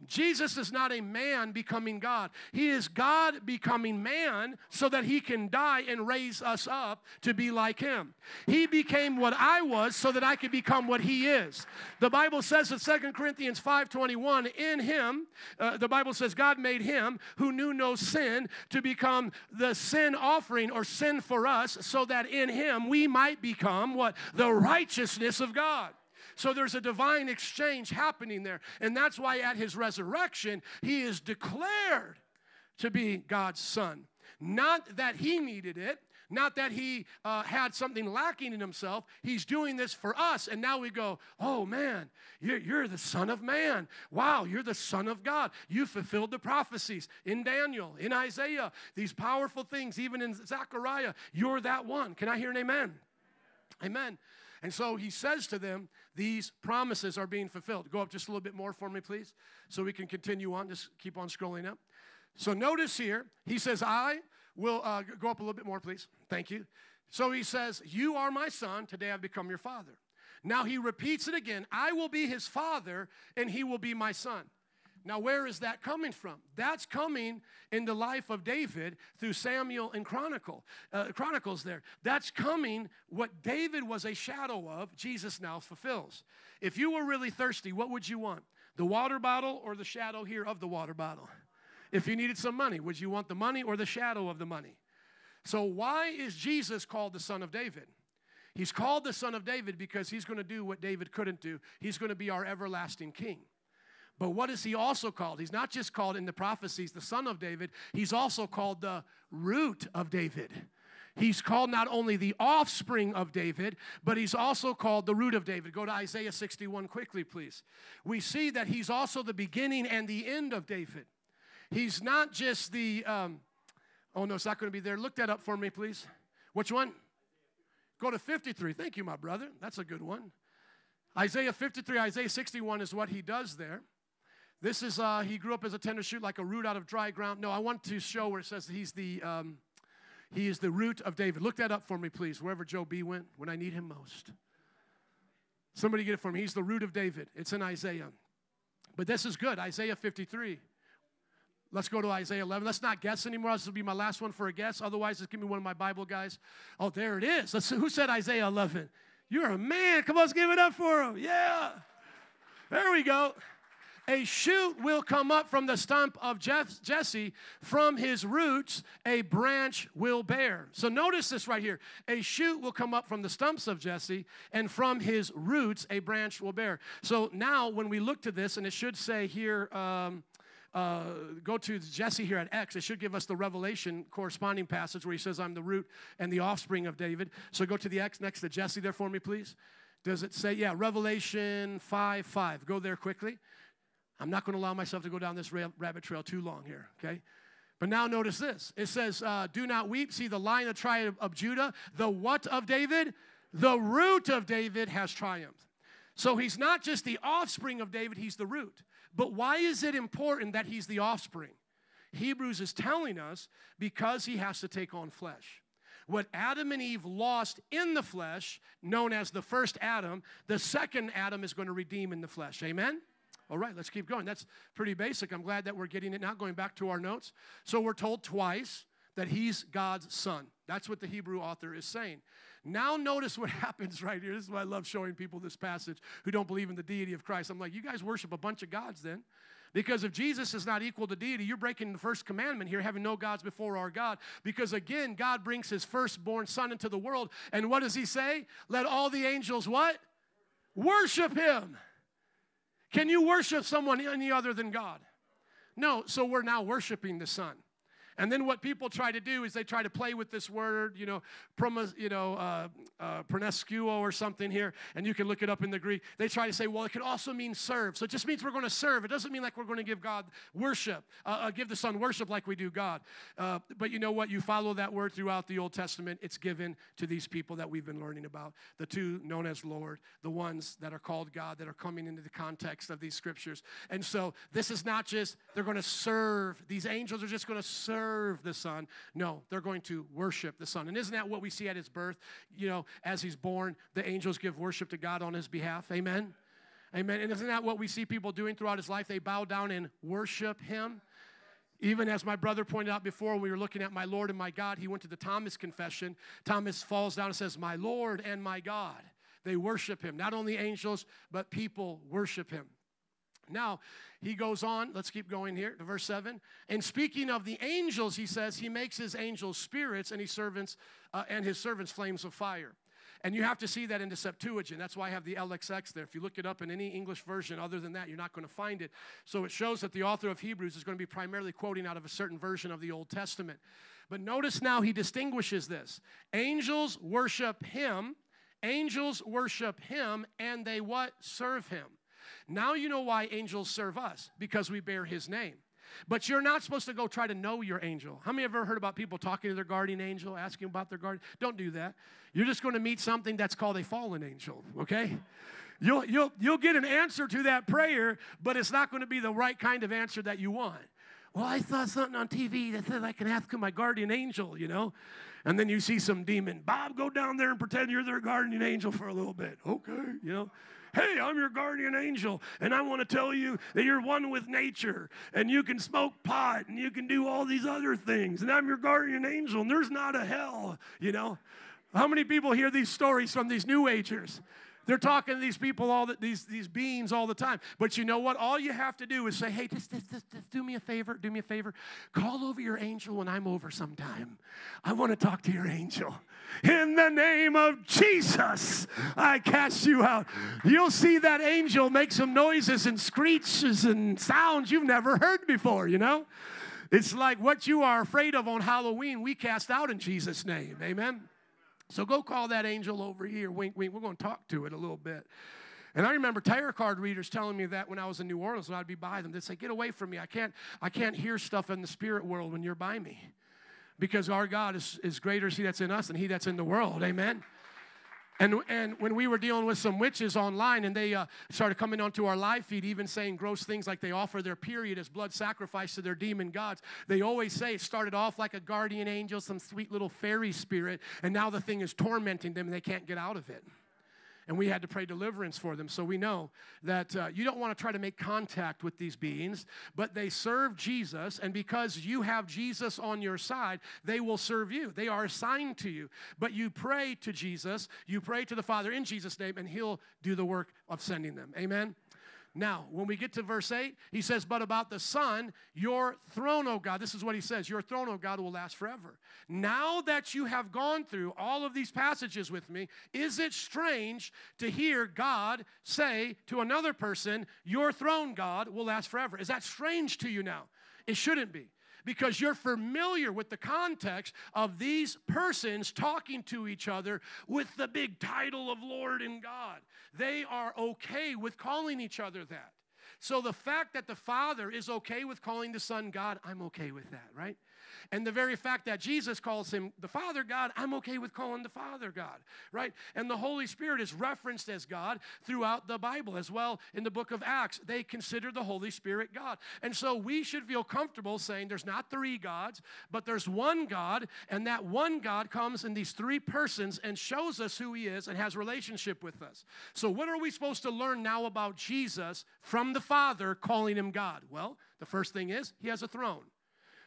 Jesus is not a man becoming God. He is God becoming man so that he can die and raise us up to be like him. He became what I was so that I could become what he is. The Bible says in 2 Corinthians 5:21, in him, uh, the Bible says God made him who knew no sin to become the sin offering or sin for us so that in him we might become what? The righteousness of God. So there's a divine exchange happening there. And that's why at his resurrection, he is declared to be God's son. Not that he needed it, not that he uh, had something lacking in himself. He's doing this for us. And now we go, oh man, you're, you're, the Son of Man. Wow, you're the Son of God. You fulfilled the prophecies in Daniel, in Isaiah, these powerful things, even in Zechariah. You're that one. Can I hear an amen? Amen. And so he says to them, These promises are being fulfilled. Go up just a little bit more for me, please, so we can continue on. Just keep on scrolling up. So notice here, he says, I will uh, go up a little bit more, please. Thank you. So he says, You are my son. Today I've become your father. Now he repeats it again I will be his father, and he will be my son. Now, where is that coming from? That's coming in the life of David through Samuel and Chronicle, uh, Chronicles there. That's coming, what David was a shadow of, Jesus now fulfills. If you were really thirsty, what would you want? The water bottle or the shadow here of the water bottle? If you needed some money, would you want the money or the shadow of the money? So, why is Jesus called the Son of David? He's called the Son of David because he's going to do what David couldn't do. He's going to be our everlasting King. But what is he also called? He's not just called in the prophecies the son of David, he's also called the root of David. He's called not only the offspring of David, but he's also called the root of David. Go to Isaiah 61 quickly, please. We see that he's also the beginning and the end of David. He's not just the, um, oh no, it's not going to be there. Look that up for me, please. Which one? Go to 53. Thank you, my brother. That's a good one. Isaiah 53, Isaiah 61 is what he does there. This is, uh, he grew up as a tender shoot like a root out of dry ground. No, I want to show where it says he's the, um, he is the root of David. Look that up for me, please, wherever Joe B went when I need him most. Somebody get it for me. He's the root of David. It's in Isaiah. But this is good. Isaiah 53. Let's go to Isaiah 11. Let's not guess anymore. This will be my last one for a guess. Otherwise, just give me one of my Bible guys. Oh, there it is. Let's see. Who said Isaiah 11? You're a man. Come on, let's give it up for him. Yeah. There we go. A shoot will come up from the stump of Jesse. From his roots, a branch will bear. So notice this right here. A shoot will come up from the stumps of Jesse, and from his roots, a branch will bear. So now, when we look to this, and it should say here, um, uh, go to Jesse here at X. It should give us the Revelation corresponding passage where he says, I'm the root and the offspring of David. So go to the X next to Jesse there for me, please. Does it say, yeah, Revelation 5 5. Go there quickly. I'm not going to allow myself to go down this rabbit trail too long here, okay? But now notice this. It says, uh, Do not weep. See the line of triumph of Judah. The what of David? The root of David has triumphed. So he's not just the offspring of David, he's the root. But why is it important that he's the offspring? Hebrews is telling us because he has to take on flesh. What Adam and Eve lost in the flesh, known as the first Adam, the second Adam is going to redeem in the flesh. Amen? All right, let's keep going. That's pretty basic. I'm glad that we're getting it now, going back to our notes. So we're told twice that he's God's son. That's what the Hebrew author is saying. Now, notice what happens right here. This is why I love showing people this passage who don't believe in the deity of Christ. I'm like, you guys worship a bunch of gods then. Because if Jesus is not equal to deity, you're breaking the first commandment here, having no gods before our God. Because again, God brings his firstborn son into the world. And what does he say? Let all the angels what? Worship him. Can you worship someone any other than God? No, so we're now worshiping the Son. And then what people try to do is they try to play with this word, you know, promis, you know, uh, uh, pronescuo or something here, and you can look it up in the Greek. They try to say, well, it could also mean serve. So it just means we're going to serve. It doesn't mean like we're going to give God worship, uh, uh, give the Son worship like we do God. Uh, but you know what? You follow that word throughout the Old Testament. It's given to these people that we've been learning about, the two known as Lord, the ones that are called God, that are coming into the context of these scriptures. And so this is not just they're going to serve. These angels are just going to serve serve the Son. No, they're going to worship the Son. And isn't that what we see at his birth? You know, as he's born, the angels give worship to God on his behalf. Amen. Amen. And isn't that what we see people doing throughout his life? They bow down and worship him. Even as my brother pointed out before, we were looking at my Lord and my God, he went to the Thomas confession. Thomas falls down and says, My Lord and my God. They worship him. Not only angels, but people worship him. Now, he goes on, let's keep going here to verse 7. And speaking of the angels, he says, he makes his angels spirits and, his servants, uh, and his servants flames of fire. And you have to see that in the Septuagint. That's why I have the LXX there. If you look it up in any English version other than that, you're not going to find it. So it shows that the author of Hebrews is going to be primarily quoting out of a certain version of the Old Testament. But notice now he distinguishes this. Angels worship him, angels worship him, and they what? Serve him. Now you know why angels serve us, because we bear his name. But you're not supposed to go try to know your angel. How many have ever heard about people talking to their guardian angel, asking about their guardian? Don't do that. You're just going to meet something that's called a fallen angel, okay? You'll, you'll, you'll get an answer to that prayer, but it's not going to be the right kind of answer that you want. Well, I saw something on TV that said I can ask my guardian angel, you know? And then you see some demon, Bob, go down there and pretend you're their guardian angel for a little bit. Okay, you know? Hey, I'm your guardian angel, and I want to tell you that you're one with nature, and you can smoke pot, and you can do all these other things, and I'm your guardian angel, and there's not a hell, you know? How many people hear these stories from these New Agers? They're talking to these people, all the, these, these beings all the time. But you know what? All you have to do is say, hey, just, just, just, just do me a favor, do me a favor. Call over your angel when I'm over sometime. I want to talk to your angel. In the name of Jesus, I cast you out. You'll see that angel make some noises and screeches and sounds you've never heard before, you know? It's like what you are afraid of on Halloween, we cast out in Jesus' name. Amen. So go call that angel over here. Wink, wink. We're going to talk to it a little bit. And I remember tarot card readers telling me that when I was in New Orleans, when I'd be by them, they'd say, "Get away from me! I can't, I can't hear stuff in the spirit world when you're by me, because our God is, is greater is He that's in us than He that's in the world." Amen. And, and when we were dealing with some witches online and they uh, started coming onto our live feed, even saying gross things like they offer their period as blood sacrifice to their demon gods, they always say it started off like a guardian angel, some sweet little fairy spirit, and now the thing is tormenting them and they can't get out of it and we had to pray deliverance for them. So we know that uh, you don't want to try to make contact with these beings, but they serve Jesus, and because you have Jesus on your side, they will serve you. They are assigned to you. But you pray to Jesus, you pray to the Father in Jesus' name, and He'll do the work of sending them. Amen. Now, when we get to verse 8, he says, But about the Son, your throne, O God, this is what he says, your throne, O God, will last forever. Now that you have gone through all of these passages with me, is it strange to hear God say to another person, Your throne, God, will last forever? Is that strange to you now? It shouldn't be because you're familiar with the context of these persons talking to each other with the big title of Lord and God. They are okay with calling each other that. So the fact that the Father is okay with calling the Son God, I'm okay with that, right? And the very fact that Jesus calls him the Father God, I'm okay with calling the Father God, right? And the Holy Spirit is referenced as God throughout the Bible as well in the book of Acts. They consider the Holy Spirit God. And so we should feel comfortable saying there's not three gods, but there's one God, and that one God comes in these three persons and shows us who he is and has relationship with us. So what are we supposed to learn now about Jesus from the Father calling him God? Well, the first thing is he has a throne.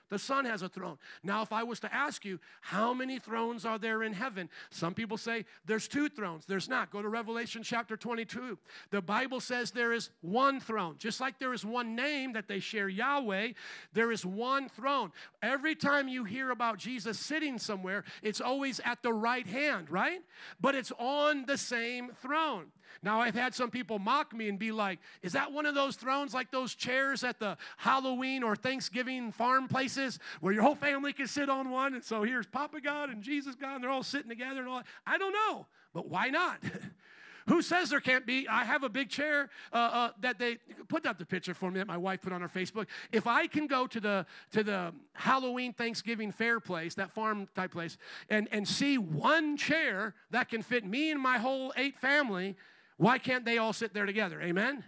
The Son has a throne. Now, if I was to ask you, how many thrones are there in heaven? Some people say there's two thrones. There's not. Go to Revelation chapter 22. The Bible says there is one throne. Just like there is one name that they share, Yahweh, there is one throne. Every time you hear about Jesus sitting somewhere, it's always at the right hand, right? But it's on the same throne. Now, I've had some people mock me and be like, Is that one of those thrones like those chairs at the Halloween or Thanksgiving farm places where your whole family can sit on one? And so here's Papa God and Jesus God, and they're all sitting together and all. I don't know, but why not? Who says there can't be? I have a big chair uh, uh, that they put up the picture for me that my wife put on her Facebook. If I can go to the to the Halloween Thanksgiving fair place, that farm type place, and and see one chair that can fit me and my whole eight family, why can't they all sit there together? Amen?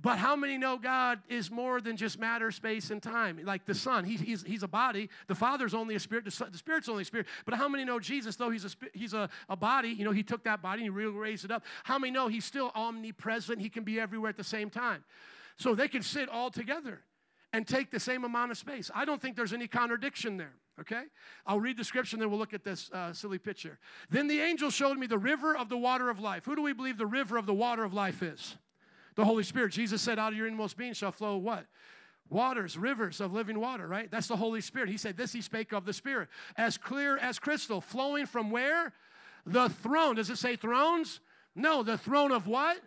But how many know God is more than just matter, space, and time? Like the Son, he, he's, he's a body. The Father's only a spirit. The, the Spirit's only a spirit. But how many know Jesus, though he's a he's a, a body? You know, he took that body and he raised it up. How many know he's still omnipresent? He can be everywhere at the same time. So they can sit all together and take the same amount of space. I don't think there's any contradiction there. Okay? I'll read the scripture and then we'll look at this uh, silly picture. Then the angel showed me the river of the water of life. Who do we believe the river of the water of life is? The Holy Spirit. Jesus said, Out of your inmost being shall flow what? Waters, rivers of living water, right? That's the Holy Spirit. He said, This he spake of the Spirit. As clear as crystal, flowing from where? The throne. Does it say thrones? No, the throne of what?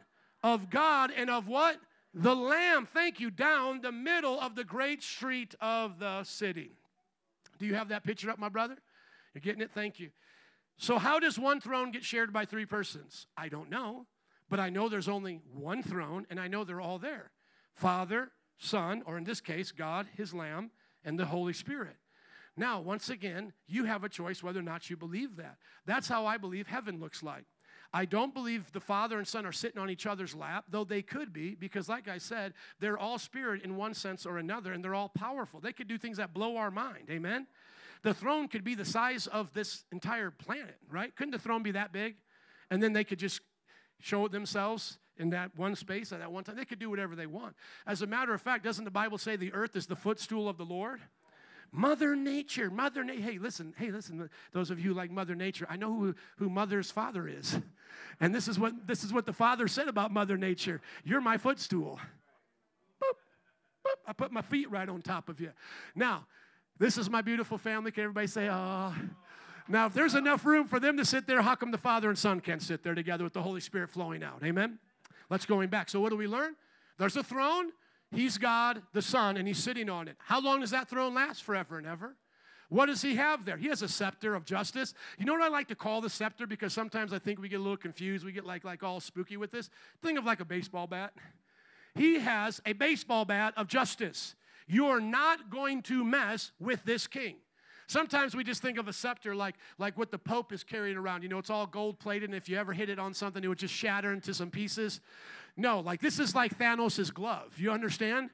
Of God and of what? The Lamb. Thank you. Down the middle of the great street of the city. Do you have that picture up, my brother? You're getting it? Thank you. So, how does one throne get shared by three persons? I don't know, but I know there's only one throne, and I know they're all there Father, Son, or in this case, God, His Lamb, and the Holy Spirit. Now, once again, you have a choice whether or not you believe that. That's how I believe heaven looks like. I don't believe the Father and Son are sitting on each other's lap, though they could be, because, like I said, they're all spirit in one sense or another, and they're all powerful. They could do things that blow our mind. Amen? The throne could be the size of this entire planet, right? Couldn't the throne be that big? And then they could just show themselves in that one space at that one time. They could do whatever they want. As a matter of fact, doesn't the Bible say the earth is the footstool of the Lord? Mother Nature, Mother Nature. Hey, listen, hey, listen, those of you like Mother Nature, I know who, who Mother's father is. And this is what this is what the father said about Mother Nature. You're my footstool. Boop, boop. I put my feet right on top of you. Now, this is my beautiful family. Can everybody say, oh? Now, if there's enough room for them to sit there, how come the Father and Son can't sit there together with the Holy Spirit flowing out? Amen? Let's going back. So, what do we learn? There's a throne, He's God, the Son, and he's sitting on it. How long does that throne last? Forever and ever. What does he have there? He has a scepter of justice. You know what I like to call the scepter? Because sometimes I think we get a little confused. We get like, like all spooky with this. Think of like a baseball bat. He has a baseball bat of justice. You're not going to mess with this king. Sometimes we just think of a scepter like, like what the Pope is carrying around. You know, it's all gold plated, and if you ever hit it on something, it would just shatter into some pieces. No, like this is like Thanos' glove. You understand?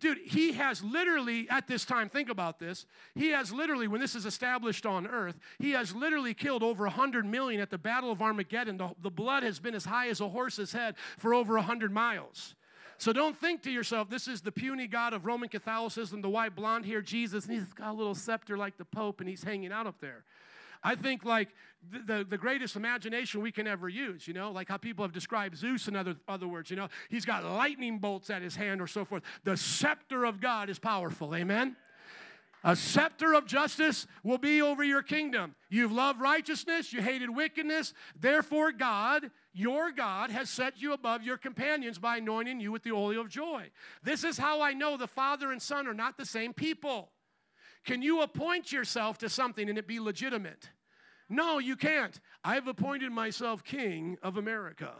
Dude, he has literally, at this time, think about this. He has literally, when this is established on earth, he has literally killed over 100 million at the Battle of Armageddon. The, the blood has been as high as a horse's head for over 100 miles. So don't think to yourself, this is the puny God of Roman Catholicism, the white blonde hair Jesus, and he's got a little scepter like the Pope, and he's hanging out up there. I think like the, the, the, greatest imagination we can ever use, you know, like how people have described Zeus in other, other words, you know, he's got lightning bolts at his hand or so forth. The scepter of God is powerful, amen? A scepter of justice will be over your kingdom. You've loved righteousness, you hated wickedness. Therefore, God, your God, has set you above your companions by anointing you with the oil of joy. This is how I know the Father and Son are not the same people. Can you appoint yourself to something and it be legitimate? No, you can't. I've appointed myself king of America.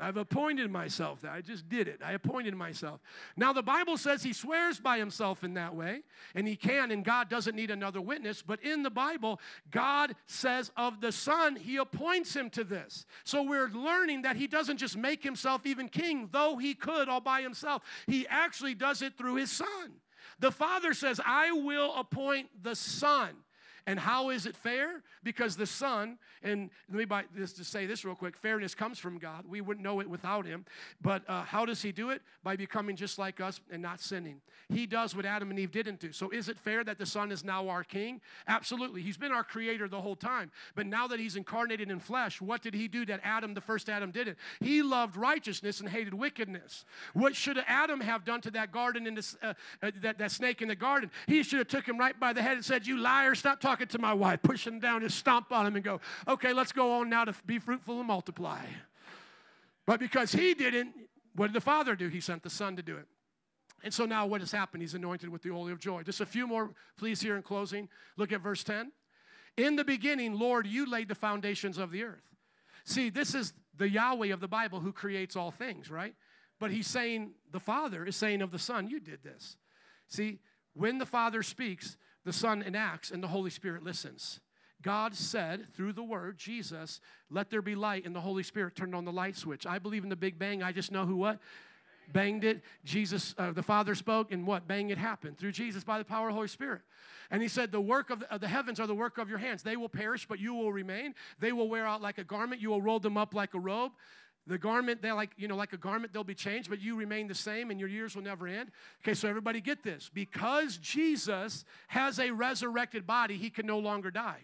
I've appointed myself that. I just did it. I appointed myself. Now, the Bible says he swears by himself in that way, and he can, and God doesn't need another witness. But in the Bible, God says of the Son, he appoints him to this. So we're learning that he doesn't just make himself even king, though he could all by himself. He actually does it through his Son. The Father says, I will appoint the Son. And how is it fair? Because the Son, and let me buy this to say this real quick fairness comes from God. We wouldn't know it without Him. But uh, how does He do it? By becoming just like us and not sinning. He does what Adam and Eve didn't do. So is it fair that the Son is now our King? Absolutely. He's been our Creator the whole time. But now that He's incarnated in flesh, what did He do that Adam, the first Adam, didn't? He loved righteousness and hated wickedness. What should Adam have done to that garden in uh, uh, that, that snake in the garden? He should have took him right by the head and said, "You liar! Stop talking." Talking to my wife, push him down and stomp on him and go, okay, let's go on now to be fruitful and multiply. But because he didn't, what did the Father do? He sent the Son to do it. And so now what has happened? He's anointed with the oil of joy. Just a few more, please, here in closing. Look at verse 10. In the beginning, Lord, you laid the foundations of the earth. See, this is the Yahweh of the Bible who creates all things, right? But he's saying, the Father is saying of the Son, you did this. See, when the Father speaks, the Son enacts, and the Holy Spirit listens. God said through the Word, Jesus, let there be light, and the Holy Spirit turned on the light switch. I believe in the Big Bang. I just know who what? Banged it. Jesus, uh, the Father spoke, and what? Bang, it happened through Jesus by the power of the Holy Spirit. And he said, The work of the, of the heavens are the work of your hands. They will perish, but you will remain. They will wear out like a garment. You will roll them up like a robe. The garment, they're like, you know, like a garment, they'll be changed, but you remain the same and your years will never end. Okay, so everybody get this. Because Jesus has a resurrected body, he can no longer die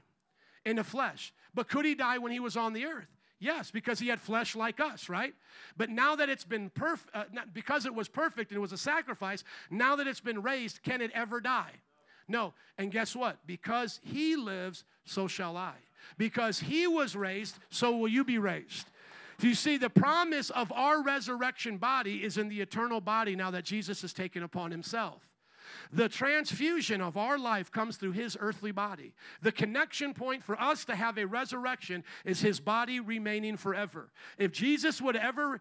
in the flesh. But could he die when he was on the earth? Yes, because he had flesh like us, right? But now that it's been perfect, uh, because it was perfect and it was a sacrifice, now that it's been raised, can it ever die? No. And guess what? Because he lives, so shall I. Because he was raised, so will you be raised. You see, the promise of our resurrection body is in the eternal body now that Jesus has taken upon himself. The transfusion of our life comes through his earthly body. The connection point for us to have a resurrection is his body remaining forever. If Jesus would ever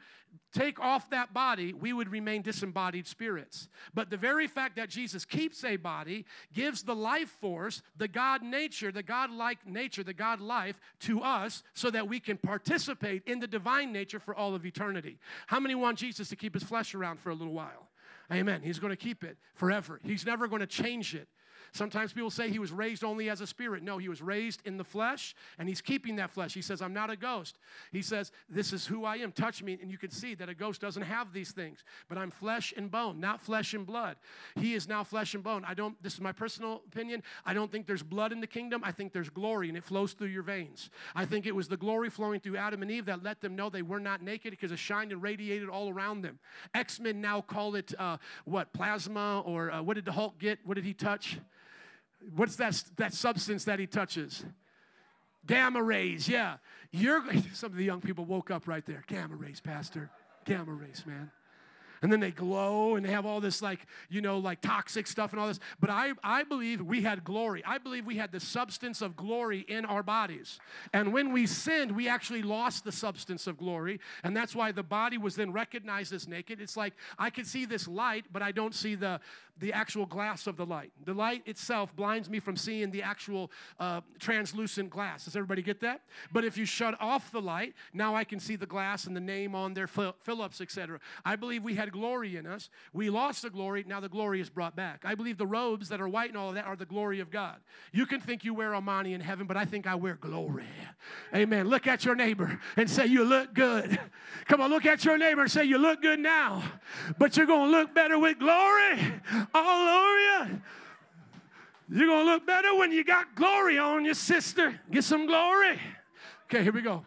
take off that body, we would remain disembodied spirits. But the very fact that Jesus keeps a body gives the life force, the God nature, the God like nature, the God life to us so that we can participate in the divine nature for all of eternity. How many want Jesus to keep his flesh around for a little while? Amen. He's going to keep it forever. He's never going to change it. Sometimes people say he was raised only as a spirit. No, he was raised in the flesh and he's keeping that flesh. He says, I'm not a ghost. He says, This is who I am. Touch me. And you can see that a ghost doesn't have these things. But I'm flesh and bone, not flesh and blood. He is now flesh and bone. I don't, this is my personal opinion. I don't think there's blood in the kingdom. I think there's glory and it flows through your veins. I think it was the glory flowing through Adam and Eve that let them know they were not naked because it shined and radiated all around them. X Men now call it uh, what? Plasma or uh, what did the Hulk get? What did he touch? What's that, that substance that he touches? Gamma rays, yeah. You're some of the young people woke up right there. Gamma rays, Pastor. Gamma rays, man. And then they glow and they have all this like you know like toxic stuff and all this but i i believe we had glory i believe we had the substance of glory in our bodies and when we sinned we actually lost the substance of glory and that's why the body was then recognized as naked it's like i can see this light but i don't see the the actual glass of the light. The light itself blinds me from seeing the actual uh, translucent glass. Does everybody get that? But if you shut off the light, now I can see the glass and the name on there, Phillips, etc. I believe we had glory in us. We lost the glory. Now the glory is brought back. I believe the robes that are white and all of that are the glory of God. You can think you wear Armani in heaven, but I think I wear glory. Amen. Look at your neighbor and say, You look good. Come on, look at your neighbor and say, You look good now, but you're going to look better with glory all over you. You're going to look better when you got glory on your sister. Get some glory. Okay, here we go.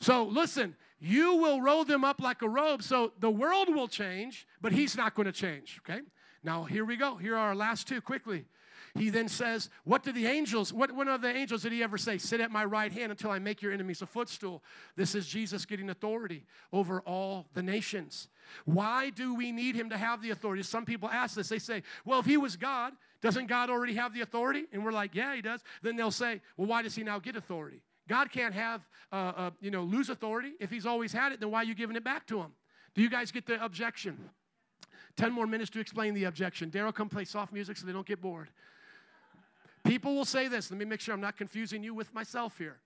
So listen, you will roll them up like a robe. So the world will change, but he's not going to change. Okay? Now, here we go. Here are our last two quickly. He then says, What did the angels, what one of the angels did he ever say? Sit at my right hand until I make your enemies a footstool. This is Jesus getting authority over all the nations. Why do we need him to have the authority? Some people ask this. They say, Well, if he was God, doesn't God already have the authority? And we're like, Yeah, he does. Then they'll say, Well, why does he now get authority? God can't have, uh, uh, you know, lose authority. If he's always had it, then why are you giving it back to him? Do you guys get the objection? 10 more minutes to explain the objection. Daryl, come play soft music so they don't get bored. People will say this. Let me make sure I'm not confusing you with myself here.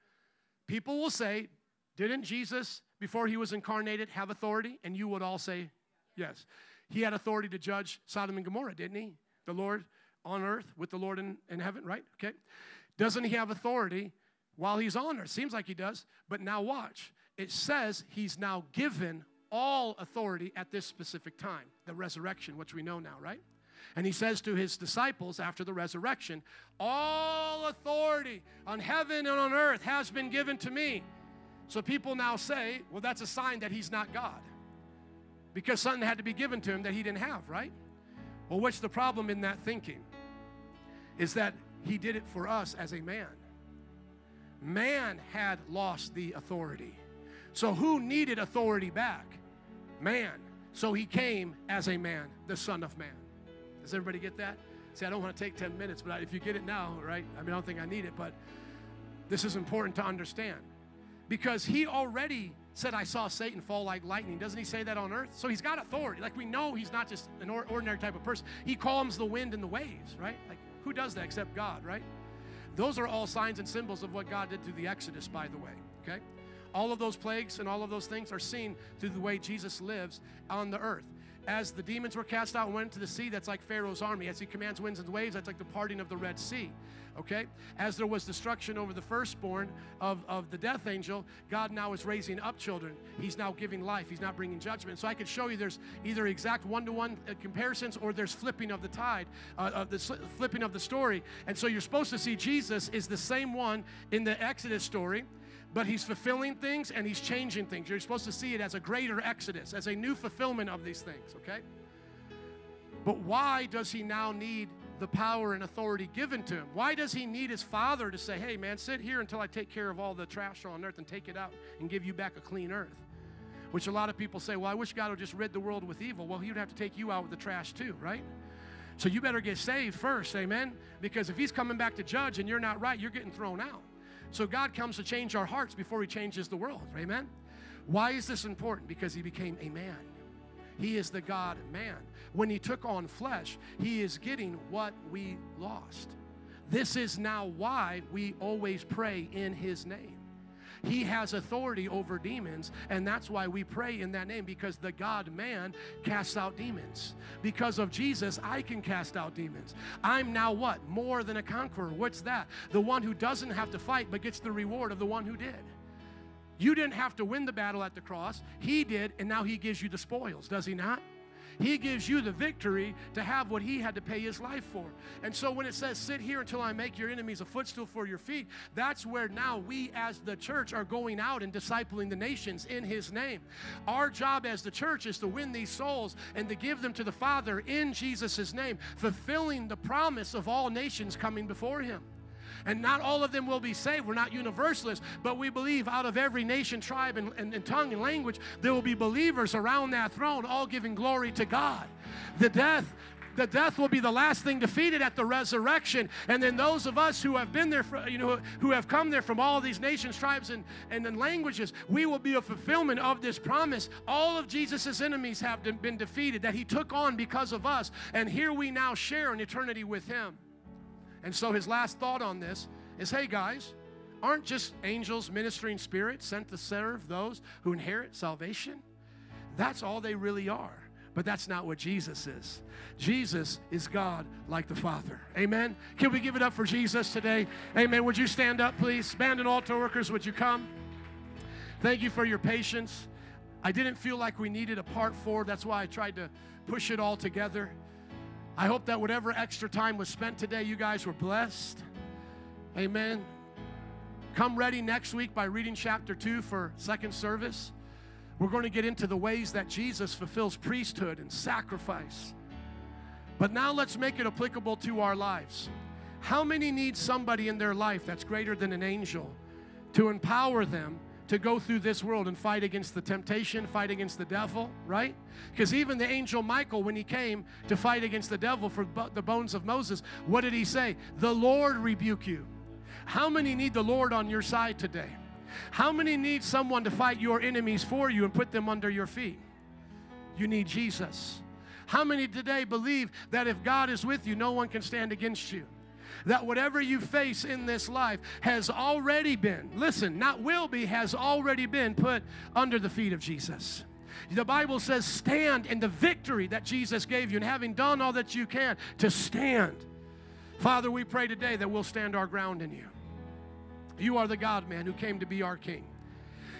People will say, Didn't Jesus, before he was incarnated, have authority? And you would all say, Yes. He had authority to judge Sodom and Gomorrah, didn't he? The Lord on earth with the Lord in, in heaven, right? Okay. Doesn't he have authority while he's on earth? Seems like he does. But now watch. It says he's now given all authority at this specific time, the resurrection, which we know now, right? And he says to his disciples after the resurrection, All authority on heaven and on earth has been given to me. So people now say, Well, that's a sign that he's not God. Because something had to be given to him that he didn't have, right? Well, what's the problem in that thinking? Is that he did it for us as a man. Man had lost the authority. So who needed authority back? Man. So he came as a man, the Son of Man. Does everybody get that? See, I don't want to take 10 minutes, but if you get it now, right? I mean, I don't think I need it, but this is important to understand. Because he already said, I saw Satan fall like lightning. Doesn't he say that on earth? So he's got authority. Like we know he's not just an ordinary type of person. He calms the wind and the waves, right? Like who does that except God, right? Those are all signs and symbols of what God did through the Exodus, by the way, okay? All of those plagues and all of those things are seen through the way Jesus lives on the earth as the demons were cast out and went into the sea, that's like Pharaoh's army. As he commands winds and waves, that's like the parting of the Red Sea. Okay? As there was destruction over the firstborn of, of the death angel, God now is raising up children. He's now giving life. He's not bringing judgment. So I could show you there's either exact one to one comparisons or there's flipping of the tide, uh, of the flipping of the story. And so you're supposed to see Jesus is the same one in the Exodus story but he's fulfilling things and he's changing things. You're supposed to see it as a greater exodus, as a new fulfillment of these things, okay? But why does he now need the power and authority given to him? Why does he need his father to say, hey, man, sit here until I take care of all the trash on earth and take it out and give you back a clean earth? Which a lot of people say, well, I wish God would just rid the world with evil. Well, he would have to take you out with the trash too, right? So you better get saved first, amen? Because if he's coming back to judge and you're not right, you're getting thrown out. So God comes to change our hearts before He changes the world. Amen? Why is this important? Because He became a man. He is the God man. When He took on flesh, He is getting what we lost. This is now why we always pray in His name. He has authority over demons, and that's why we pray in that name because the God man casts out demons. Because of Jesus, I can cast out demons. I'm now what? More than a conqueror. What's that? The one who doesn't have to fight but gets the reward of the one who did. You didn't have to win the battle at the cross. He did, and now he gives you the spoils, does he not? He gives you the victory to have what he had to pay his life for. And so when it says, sit here until I make your enemies a footstool for your feet, that's where now we as the church are going out and discipling the nations in his name. Our job as the church is to win these souls and to give them to the Father in Jesus' name, fulfilling the promise of all nations coming before him. And not all of them will be saved. We're not universalists, but we believe out of every nation, tribe, and, and, and tongue and language, there will be believers around that throne, all giving glory to God. The death the death will be the last thing defeated at the resurrection. And then those of us who have been there, for, you know, who have come there from all these nations, tribes, and, and languages, we will be a fulfillment of this promise. All of Jesus' enemies have been defeated that he took on because of us. And here we now share an eternity with him. And so his last thought on this is hey, guys, aren't just angels ministering spirits sent to serve those who inherit salvation? That's all they really are. But that's not what Jesus is. Jesus is God like the Father. Amen. Can we give it up for Jesus today? Amen. Would you stand up, please? Band and altar workers, would you come? Thank you for your patience. I didn't feel like we needed a part four. That's why I tried to push it all together. I hope that whatever extra time was spent today, you guys were blessed. Amen. Come ready next week by reading chapter two for second service. We're going to get into the ways that Jesus fulfills priesthood and sacrifice. But now let's make it applicable to our lives. How many need somebody in their life that's greater than an angel to empower them to go through this world and fight against the temptation, fight against the devil, right? Because even the angel Michael, when he came to fight against the devil for the bones of Moses, what did he say? The Lord rebuke you. How many need the Lord on your side today? How many need someone to fight your enemies for you and put them under your feet? You need Jesus. How many today believe that if God is with you, no one can stand against you? That whatever you face in this life has already been, listen, not will be, has already been put under the feet of Jesus. The Bible says, stand in the victory that Jesus gave you, and having done all that you can, to stand. Father, we pray today that we'll stand our ground in you. You are the God man who came to be our king.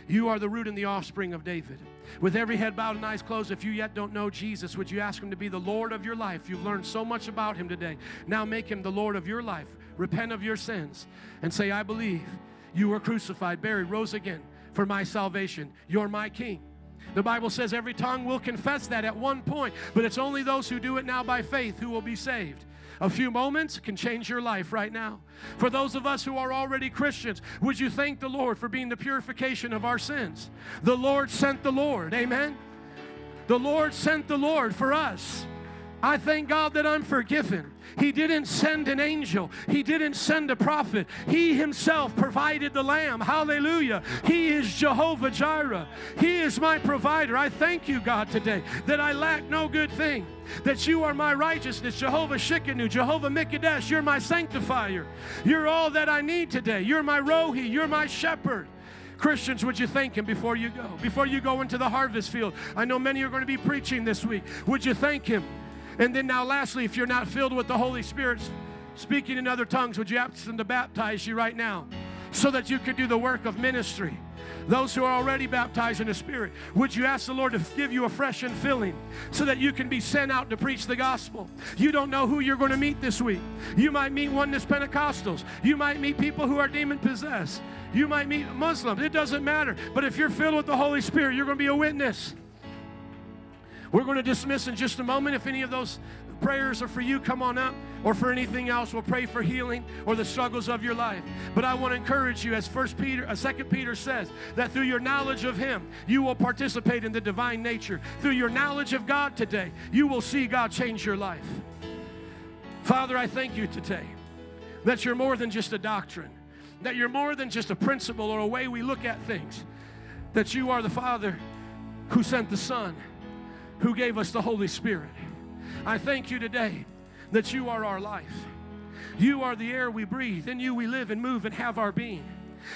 You are the root and the offspring of David. With every head bowed and eyes closed, if you yet don't know Jesus, would you ask him to be the Lord of your life? You've learned so much about him today. Now make him the Lord of your life. Repent of your sins and say, I believe you were crucified, buried, rose again for my salvation. You're my king. The Bible says every tongue will confess that at one point, but it's only those who do it now by faith who will be saved. A few moments can change your life right now. For those of us who are already Christians, would you thank the Lord for being the purification of our sins? The Lord sent the Lord. Amen. The Lord sent the Lord for us. I thank God that I'm forgiven. He didn't send an angel. He didn't send a prophet. He himself provided the lamb. Hallelujah. He is Jehovah Jireh. He is my provider. I thank you, God, today that I lack no good thing. That you are my righteousness, Jehovah Tsidkenu, Jehovah Mikadesh. You're my sanctifier. You're all that I need today. You're my Rohi. You're my shepherd. Christians, would you thank Him before you go? Before you go into the harvest field. I know many are going to be preaching this week. Would you thank Him? And then now, lastly, if you're not filled with the Holy Spirit, speaking in other tongues, would you ask them to baptize you right now so that you could do the work of ministry? Those who are already baptized in the Spirit, would you ask the Lord to give you a fresh and filling so that you can be sent out to preach the gospel? You don't know who you're going to meet this week. You might meet one oneness Pentecostals. You might meet people who are demon possessed. You might meet Muslims. It doesn't matter. But if you're filled with the Holy Spirit, you're going to be a witness. We're going to dismiss in just a moment. If any of those prayers are for you, come on up. Or for anything else, we'll pray for healing or the struggles of your life. But I want to encourage you, as First Peter, uh, Second Peter says, that through your knowledge of Him, you will participate in the divine nature. Through your knowledge of God today, you will see God change your life. Father, I thank you today that you're more than just a doctrine, that you're more than just a principle or a way we look at things, that you are the Father who sent the Son who gave us the Holy Spirit. I thank you today that you are our life. You are the air we breathe. In you we live and move and have our being.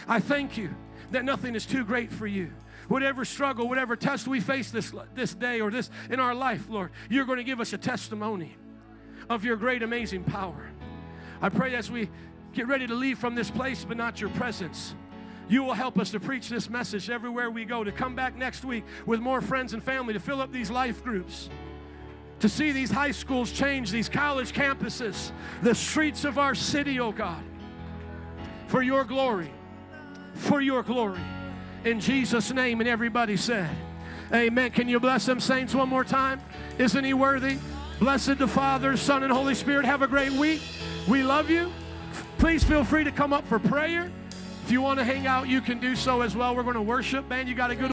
I thank you that nothing is too great for you. Whatever struggle, whatever test we face this, this day or this in our life, Lord, you're going to give us a testimony of your great, amazing power. I pray as we get ready to leave from this place, but not your presence you will help us to preach this message everywhere we go, to come back next week with more friends and family, to fill up these life groups, to see these high schools change, these college campuses, the streets of our city, oh God, for your glory, for your glory. In Jesus' name, and everybody said, Amen. Can you bless them, saints, one more time? Isn't he worthy? Blessed the Father, Son, and Holy Spirit. Have a great week. We love you. Please feel free to come up for prayer. If you want to hang out, you can do so as well. We're going to worship. Man, you got a good